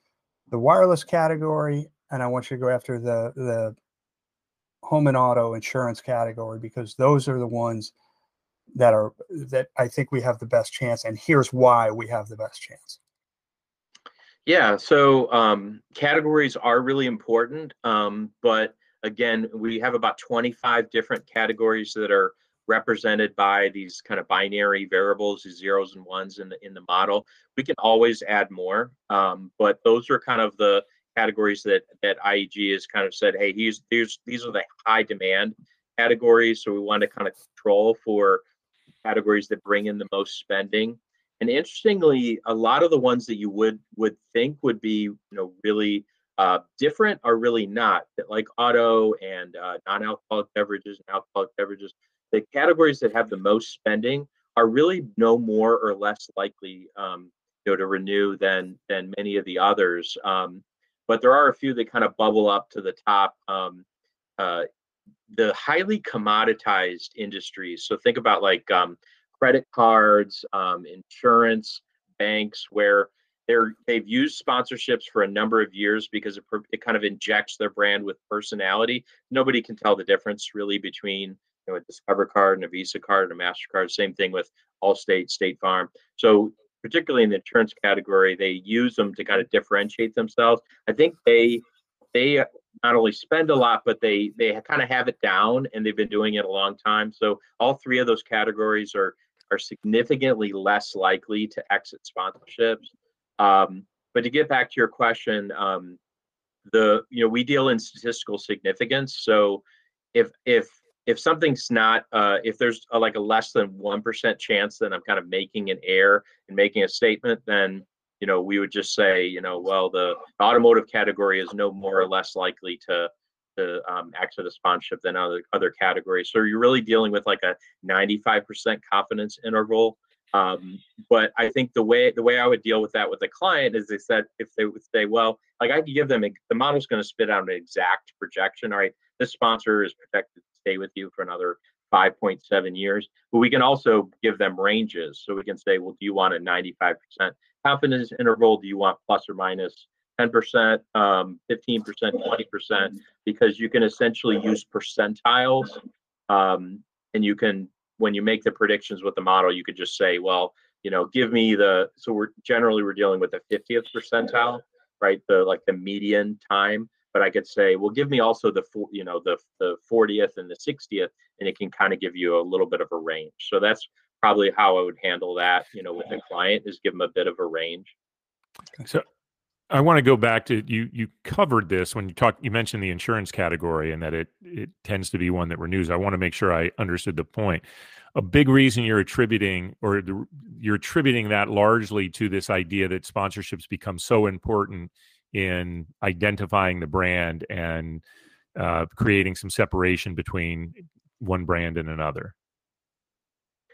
the wireless category, and I want you to go after the the home and auto insurance category because those are the ones that are that I think we have the best chance, and here's why we have the best chance. Yeah, so um, categories are really important, um, but again, we have about 25 different categories that are represented by these kind of binary variables, these zeros and ones in the in the model. We can always add more, um, but those are kind of the categories that that IEG has kind of said, hey, these these these are the high demand categories, so we want to kind of control for categories that bring in the most spending. And interestingly, a lot of the ones that you would would think would be you know really uh, different are really not. That Like auto and uh, non-alcoholic beverages and alcoholic beverages, the categories that have the most spending are really no more or less likely um, you know to renew than than many of the others. Um, but there are a few that kind of bubble up to the top. Um, uh, the highly commoditized industries. So think about like um, credit cards, um, insurance, banks, where they're they've used sponsorships for a number of years because it, it kind of injects their brand with personality. Nobody can tell the difference really between you know a Discover card and a Visa card and a Mastercard. Same thing with Allstate, State Farm. So particularly in the insurance category, they use them to kind of differentiate themselves. I think they they not only spend a lot, but they they kind of have it down, and they've been doing it a long time. So all three of those categories are are significantly less likely to exit sponsorships. Um, but to get back to your question, um, the you know we deal in statistical significance. So if if if something's not uh, if there's a, like a less than 1% chance that i'm kind of making an error and making a statement then you know we would just say you know well the automotive category is no more or less likely to to um, exit a sponsorship than other other categories so you're really dealing with like a 95% confidence interval um, but I think the way the way I would deal with that with a client is they said if they would say, well, like I could give them a, the model's going to spit out an exact projection. All right, this sponsor is projected stay with you for another 5.7 years. But we can also give them ranges. So we can say, well, do you want a 95% confidence interval? Do you want plus or minus 10%, um, 15%, 20%? Because you can essentially use percentiles. Um, and you can, when you make the predictions with the model, you could just say, well, you know, give me the, so we're generally we're dealing with the 50th percentile, right? The like the median time but I could say, well, give me also the you know the the 40th and the 60th, and it can kind of give you a little bit of a range. So that's probably how I would handle that. You know, with a client is give them a bit of a range. So I want to go back to you. You covered this when you talked. You mentioned the insurance category and that it it tends to be one that renews. I want to make sure I understood the point. A big reason you're attributing or the, you're attributing that largely to this idea that sponsorships become so important in identifying the brand and uh, creating some separation between one brand and another.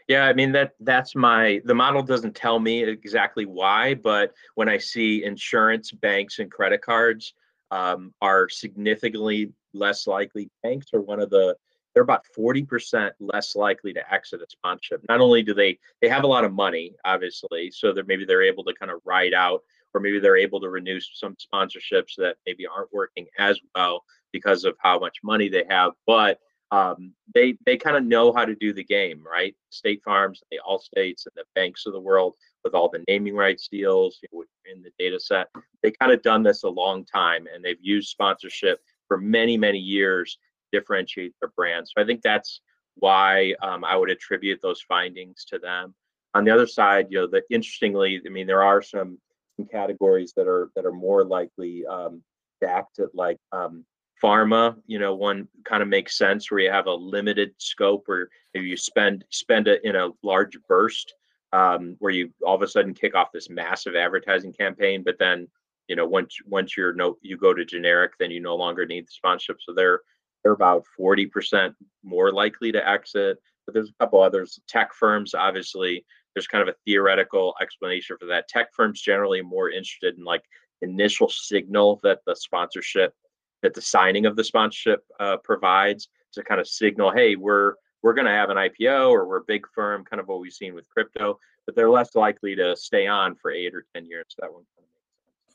Yeah, I mean that that's my the model doesn't tell me exactly why, but when I see insurance, banks, and credit cards um, are significantly less likely. Banks are one of the they're about 40% less likely to exit a sponsorship. Not only do they they have a lot of money, obviously, so that maybe they're able to kind of ride out or maybe they're able to renew some sponsorships that maybe aren't working as well because of how much money they have. But um, they they kind of know how to do the game, right? State Farms, the Allstates, and the banks of the world with all the naming rights deals in the data set. They kind of done this a long time, and they've used sponsorship for many many years to differentiate their brand. So I think that's why um, I would attribute those findings to them. On the other side, you know, the interestingly, I mean, there are some categories that are that are more likely um, to act at like um, pharma. You know, one kind of makes sense where you have a limited scope, maybe you spend spend it in a large burst, um, where you all of a sudden kick off this massive advertising campaign, but then you know once once you're no you go to generic then you no longer need the sponsorship so they're they're about 40% more likely to exit but there's a couple others tech firms obviously there's kind of a theoretical explanation for that. Tech firms generally more interested in like initial signal that the sponsorship that the signing of the sponsorship uh, provides to kind of signal hey we're we're going to have an ipo or we're a big firm kind of what we've seen with crypto but they're less likely to stay on for eight or ten years. So that one kind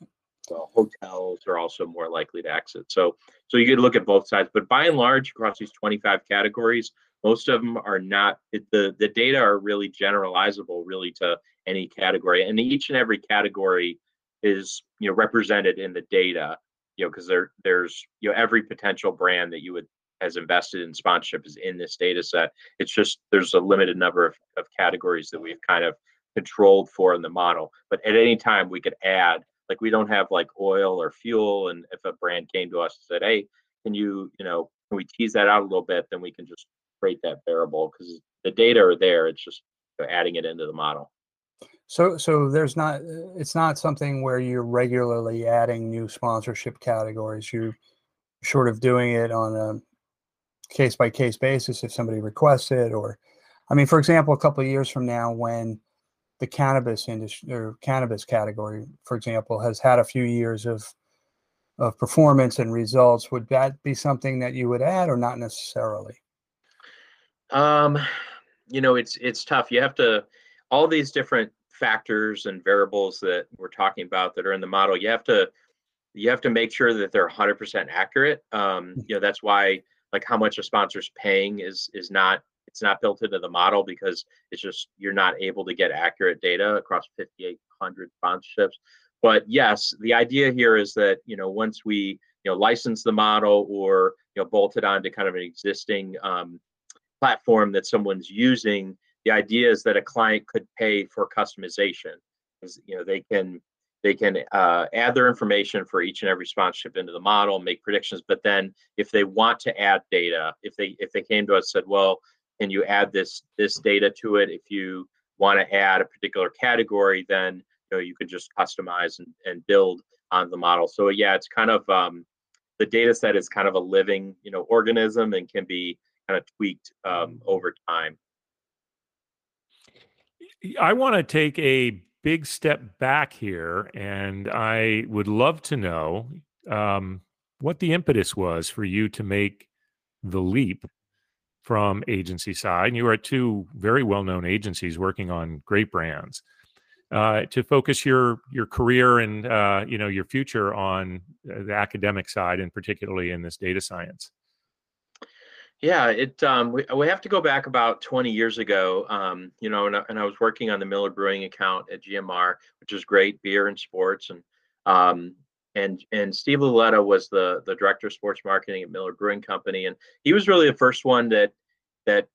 of well, hotels are also more likely to exit. So, so you could look at both sides, but by and large, across these 25 categories, most of them are not. It, the the data are really generalizable, really to any category, and each and every category is you know represented in the data. You know, because there there's you know every potential brand that you would has invested in sponsorship is in this data set. It's just there's a limited number of, of categories that we've kind of controlled for in the model. But at any time we could add like we don't have like oil or fuel. And if a brand came to us and said, "Hey, can you, you know, can we tease that out a little bit?" Then we can just create that variable because the data are there. It's just adding it into the model. So, so there's not. It's not something where you're regularly adding new sponsorship categories. You're sort of doing it on a case by case basis if somebody requests it, or, I mean, for example, a couple of years from now, when the cannabis industry or cannabis category, for example, has had a few years of of performance and results. Would that be something that you would add, or not necessarily? Um, you know, it's it's tough. You have to all these different factors and variables that we're talking about that are in the model. You have to you have to make sure that they're 100% accurate. Um, mm. you know, that's why like how much a sponsor's paying is is not it's not built into the model because it's just you're not able to get accurate data across 5800 sponsorships but yes the idea here is that you know once we you know license the model or you know bolt it onto kind of an existing um, platform that someone's using the idea is that a client could pay for customization. You know they can they can uh, add their information for each and every sponsorship into the model make predictions but then if they want to add data if they if they came to us said well can you add this this data to it? If you want to add a particular category then you know you could just customize and, and build on the model. So yeah it's kind of um, the data set is kind of a living you know organism and can be kind of tweaked um, over time i want to take a big step back here and i would love to know um, what the impetus was for you to make the leap from agency side, and you are at two very well-known agencies working on great brands. Uh, to focus your your career and uh, you know your future on uh, the academic side, and particularly in this data science. Yeah, it um, we, we have to go back about 20 years ago. Um, you know, and, and I was working on the Miller Brewing account at GMR, which is great beer and sports, and um, and and Steve Luletta was the the director of sports marketing at Miller Brewing Company, and he was really the first one that that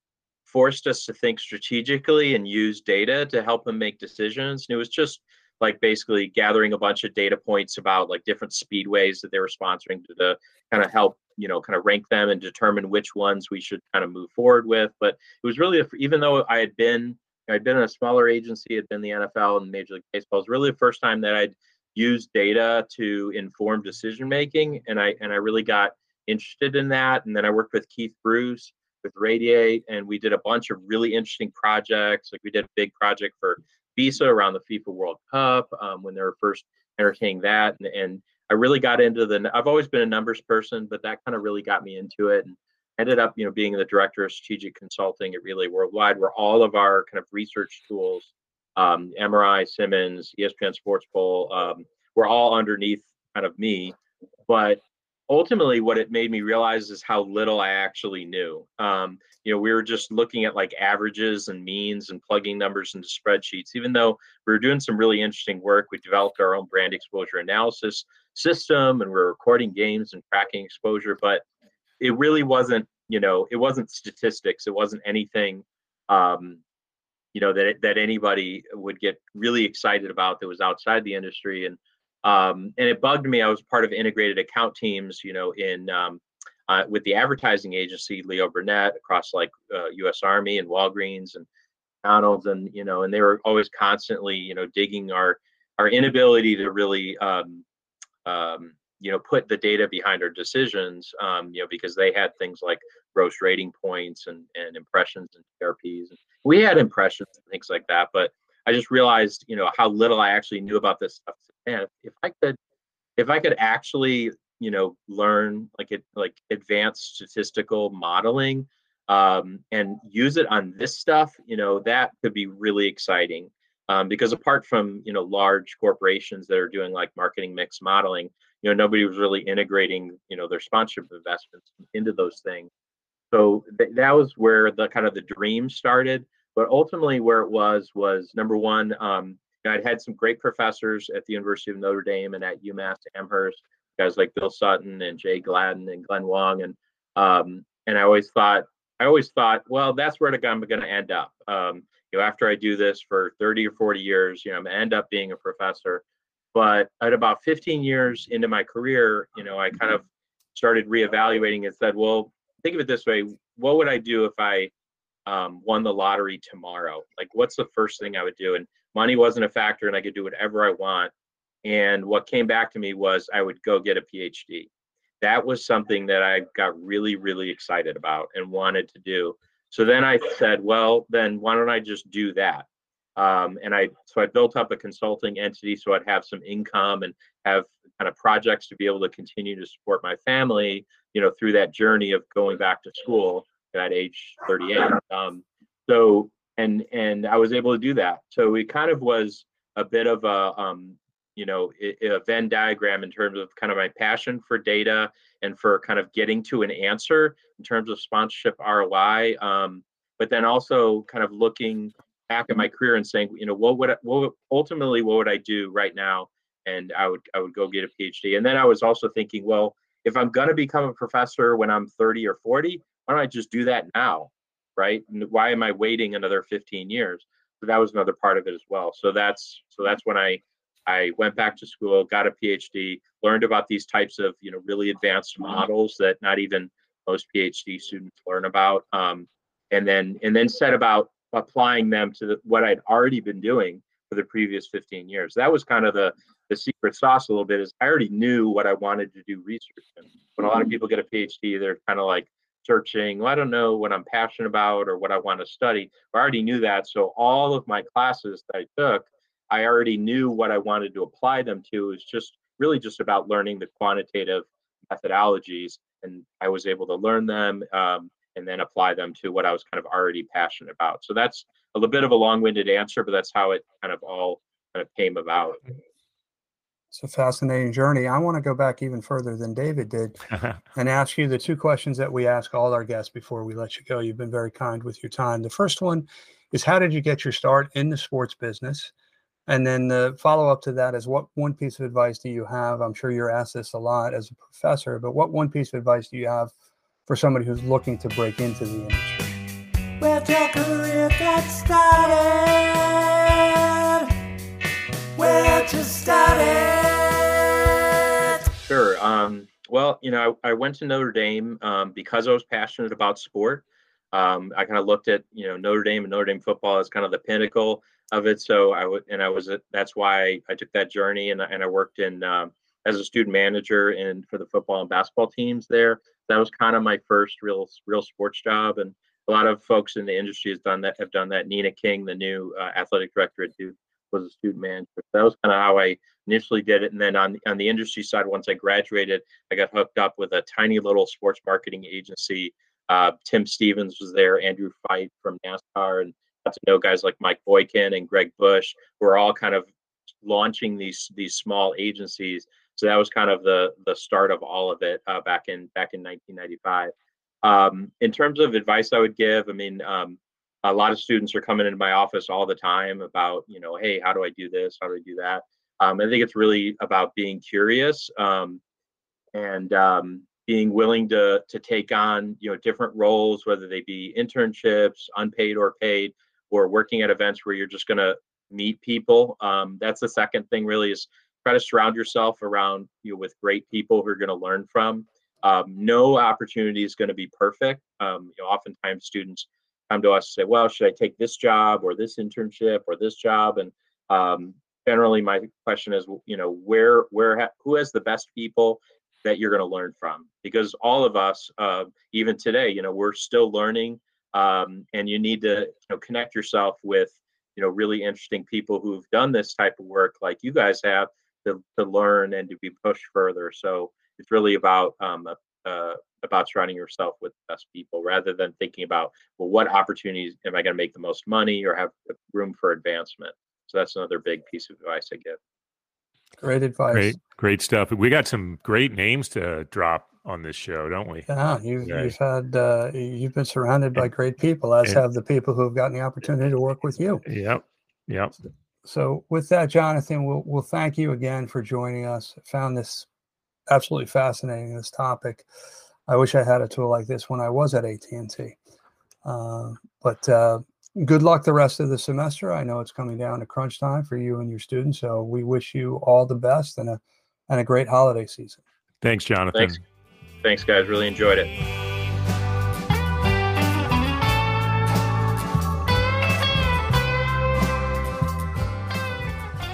forced us to think strategically and use data to help them make decisions. And it was just like basically gathering a bunch of data points about like different speedways that they were sponsoring to, to kind of help you know kind of rank them and determine which ones we should kind of move forward with. But it was really even though I had been I'd been in a smaller agency, had been the NFL and Major League Baseball. It was really the first time that I'd used data to inform decision making and i and i really got interested in that and then i worked with keith bruce with radiate and we did a bunch of really interesting projects like we did a big project for visa around the fifa world cup um, when they were first entertaining that and, and i really got into the i've always been a numbers person but that kind of really got me into it and ended up you know being the director of strategic consulting at relay worldwide where all of our kind of research tools um, MRI, Simmons, ESPN Sports Poll, um, were all underneath kind of me. But ultimately, what it made me realize is how little I actually knew. Um, you know, we were just looking at like averages and means and plugging numbers into spreadsheets. Even though we were doing some really interesting work, we developed our own brand exposure analysis system and we we're recording games and tracking exposure. But it really wasn't, you know, it wasn't statistics. It wasn't anything um, you know that that anybody would get really excited about that was outside the industry and um, and it bugged me i was part of integrated account teams you know in um, uh, with the advertising agency leo burnett across like uh, us army and walgreens and McDonald's and you know and they were always constantly you know digging our our inability to really um, um, you know put the data behind our decisions um, you know because they had things like gross rating points and and impressions and TRPs we had impressions and things like that but I just realized you know how little I actually knew about this stuff. Man if I could if I could actually you know learn like it like advanced statistical modeling um, and use it on this stuff you know that could be really exciting um, because apart from you know large corporations that are doing like marketing mix modeling you know nobody was really integrating you know their sponsorship investments into those things. So th- that was where the kind of the dream started. But ultimately where it was was number one um, i'd had some great professors at the university of notre dame and at umass amherst guys like bill sutton and jay gladden and glenn wong and um, and i always thought i always thought well that's where i'm going to end up. Um, you know after i do this for 30 or 40 years you know i'm to end up being a professor but at about 15 years into my career, you know, I kind of started reevaluating and said, well, think of it this way: what would I do if I um, won the lottery tomorrow? Like, what's the first thing I would do? And money wasn't a factor, and I could do whatever I want. And what came back to me was I would go get a PhD. That was something that I got really, really excited about and wanted to do. So then I said, well, then why don't I just do that? Um, and I so I built up a consulting entity so I'd have some income and have kind of projects to be able to continue to support my family, you know, through that journey of going back to school at age 38. Um, so and and I was able to do that. So it kind of was a bit of a um, you know a Venn diagram in terms of kind of my passion for data and for kind of getting to an answer in terms of sponsorship ROI. Um, but then also kind of looking back at my career and saying, you know, what would I, what ultimately what would I do right now? And I would I would go get a PhD. And then I was also thinking, well, if I'm to become a professor when I'm 30 or 40, why don't I just do that now, right? And why am I waiting another 15 years? So that was another part of it as well. So that's so that's when I I went back to school, got a PhD, learned about these types of you know really advanced models that not even most PhD students learn about, um, and then and then set about applying them to the, what I'd already been doing for the previous 15 years. That was kind of the the secret sauce a little bit is I already knew what I wanted to do research. And when a lot of people get a PhD, they're kind of like searching, well, I don't know what I'm passionate about or what I want to study. I already knew that. So all of my classes that I took, I already knew what I wanted to apply them to. It was just really just about learning the quantitative methodologies. And I was able to learn them um, and then apply them to what I was kind of already passionate about. So that's a little bit of a long-winded answer, but that's how it kind of all kind of came about. It's a fascinating journey. I want to go back even further than David did and ask you the two questions that we ask all our guests before we let you go. You've been very kind with your time. The first one is how did you get your start in the sports business? And then the follow up to that is what one piece of advice do you have? I'm sure you're asked this a lot as a professor, but what one piece of advice do you have for somebody who's looking to break into the industry? Where your career got started? Where to started? Sure. Um, well, you know, I, I, went to Notre Dame um, because I was passionate about sport. Um, I kind of looked at you know Notre Dame and Notre Dame football as kind of the pinnacle of it. So I would, and I was, that's why I took that journey, and and I worked in um, as a student manager and for the football and basketball teams there. That was kind of my first real real sports job and a lot of folks in the industry has done that have done that. Nina king the new uh, athletic director at duke was a student manager. That was kind of how i initially did it and then on, on the industry side once i graduated i got hooked up with a tiny little sports marketing agency. Uh, tim stevens was there andrew Feit from nascar and to know guys like mike boykin and greg bush who are all kind of launching these these small agencies so that was kind of the the start of all of it uh, back in back in 1995. Um, in terms of advice I would give, I mean, um, a lot of students are coming into my office all the time about, you know, hey, how do I do this? How do I do that? Um, I think it's really about being curious um, and um, being willing to to take on, you know, different roles, whether they be internships, unpaid or paid, or working at events where you're just going to meet people. Um, that's the second thing, really, is try to surround yourself around you know, with great people who are going to learn from. Um, no opportunity is going to be perfect. Um, you know, oftentimes students come to us and say, "Well, should I take this job or this internship or this job?" And um, generally my question is, you know, where where ha- who has the best people that you're going to learn from? Because all of us, uh, even today, you know, we're still learning, um, and you need to you know connect yourself with you know really interesting people who've done this type of work like you guys have to, to learn and to be pushed further. So it's really about um, uh, about surrounding yourself with the best people rather than thinking about well what opportunities am i going to make the most money or have room for advancement. So that's another big piece of advice i give. Great advice. Great great stuff. We got some great names to drop on this show don't we yeah you've, yeah. you've had uh, you've been surrounded by great people as have the people who have gotten the opportunity to work with you yep yep so with that jonathan we'll, we'll thank you again for joining us I found this absolutely fascinating this topic I wish I had a tool like this when I was at AT&T. Uh, but uh, good luck the rest of the semester. I know it's coming down to crunch time for you and your students, so we wish you all the best and a and a great holiday season. Thanks, Jonathan. Thanks, Thanks guys. Really enjoyed it.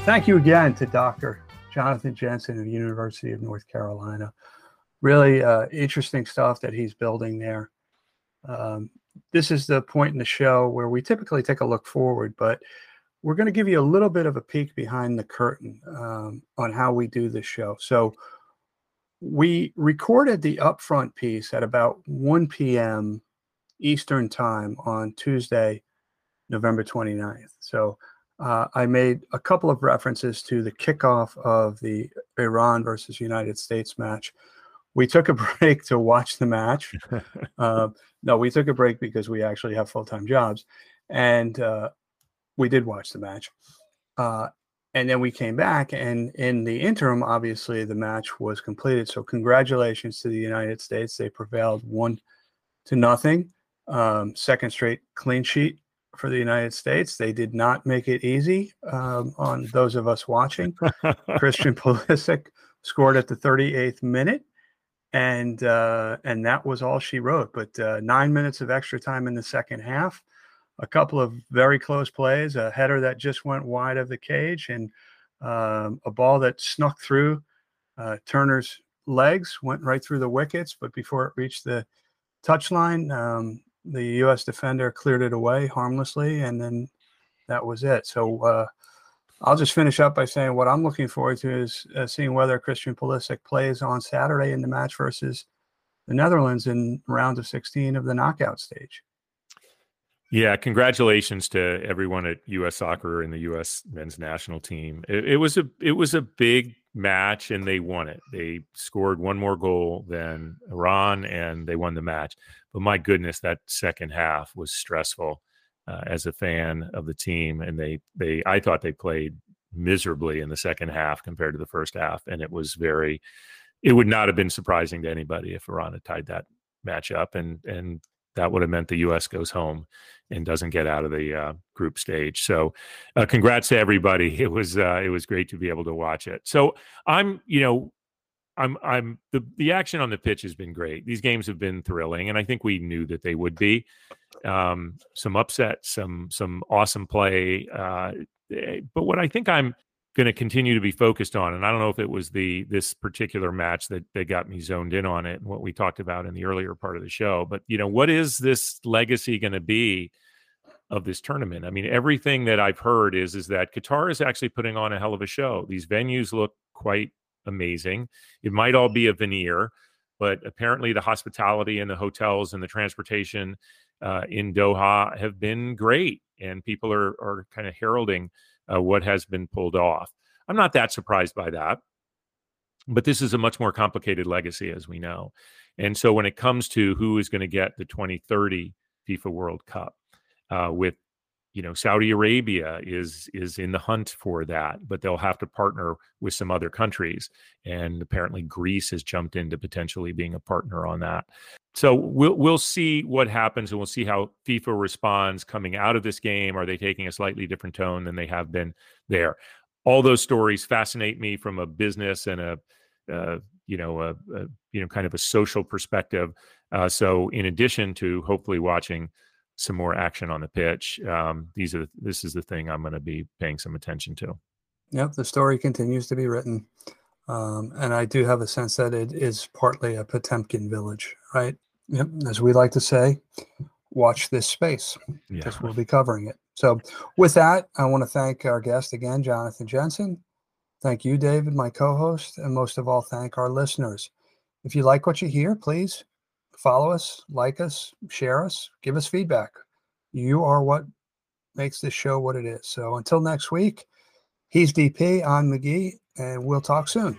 Thank you again to Dr. Jonathan Jensen of the University of North Carolina really uh, interesting stuff that he's building there. Um, this is the point in the show where we typically take a look forward, but we're going to give you a little bit of a peek behind the curtain um, on how we do this show. So we recorded the upfront piece at about 1 p.m. Eastern time on Tuesday, November 29th. So uh, I made a couple of references to the kickoff of the Iran versus United States match we took a break to watch the match. uh, no, we took a break because we actually have full time jobs, and uh, we did watch the match. And then we came back, and in the interim, obviously the match was completed. So congratulations to the United States; they prevailed one to nothing. Um, second straight clean sheet for the United States. They did not make it easy um, on those of us watching. Christian Pulisic scored at the 38th minute and uh, and that was all she wrote. But uh, nine minutes of extra time in the second half, a couple of very close plays, a header that just went wide of the cage, and um, a ball that snuck through uh, Turner's legs, went right through the wickets, but before it reached the touchline, um, the U.S. defender cleared it away harmlessly, and then that was it. So uh, I'll just finish up by saying what I'm looking forward to is uh, seeing whether Christian Pulisic plays on Saturday in the match versus the Netherlands in round of 16 of the knockout stage. Yeah, congratulations to everyone at U.S. Soccer and the U.S. Men's National Team. It, it, was a it was a big match, and they won it. They scored one more goal than Iran, and they won the match. But my goodness, that second half was stressful uh, as a fan of the team, and they they I thought they played miserably in the second half compared to the first half, and it was very. It would not have been surprising to anybody if Iran had tied that match up, and and that would have meant the U.S. goes home and doesn't get out of the uh, group stage. So, uh, congrats to everybody. It was uh, it was great to be able to watch it. So I'm you know I'm I'm the the action on the pitch has been great. These games have been thrilling, and I think we knew that they would be. Um, some upsets, some some awesome play. Uh, eh, but what I think I'm going to continue to be focused on, and I don't know if it was the this particular match that that got me zoned in on it, and what we talked about in the earlier part of the show. But you know, what is this legacy going to be? of this tournament. I mean, everything that I've heard is is that Qatar is actually putting on a hell of a show. These venues look quite amazing. It might all be a veneer, but apparently the hospitality and the hotels and the transportation uh, in Doha have been great, and people are are kind of heralding uh, what has been pulled off. I'm not that surprised by that, but this is a much more complicated legacy, as we know. And so, when it comes to who is going to get the 2030 FIFA World Cup, uh, with you know Saudi Arabia is is in the hunt for that, but they'll have to partner with some other countries, and apparently Greece has jumped into potentially being a partner on that. So we'll we'll see what happens, and we'll see how FIFA responds coming out of this game. Are they taking a slightly different tone than they have been there? All those stories fascinate me from a business and a uh, you know a, a, you know kind of a social perspective. Uh, so in addition to hopefully watching some more action on the pitch. Um, these are this is the thing I'm going to be paying some attention to. Yep, the story continues to be written. Um, and I do have a sense that it is partly a Potemkin village, right? Yep, as we like to say, watch this space Yeah. because we'll be covering it. So, with that, I want to thank our guest again, Jonathan Jensen. Thank you, David, my co host, and most of all, thank our listeners. If you like what you hear, please follow us, like us, share us, give us feedback. You are what makes this show what it is. So, until next week, he's DP, I'm McGhee, and we'll talk soon.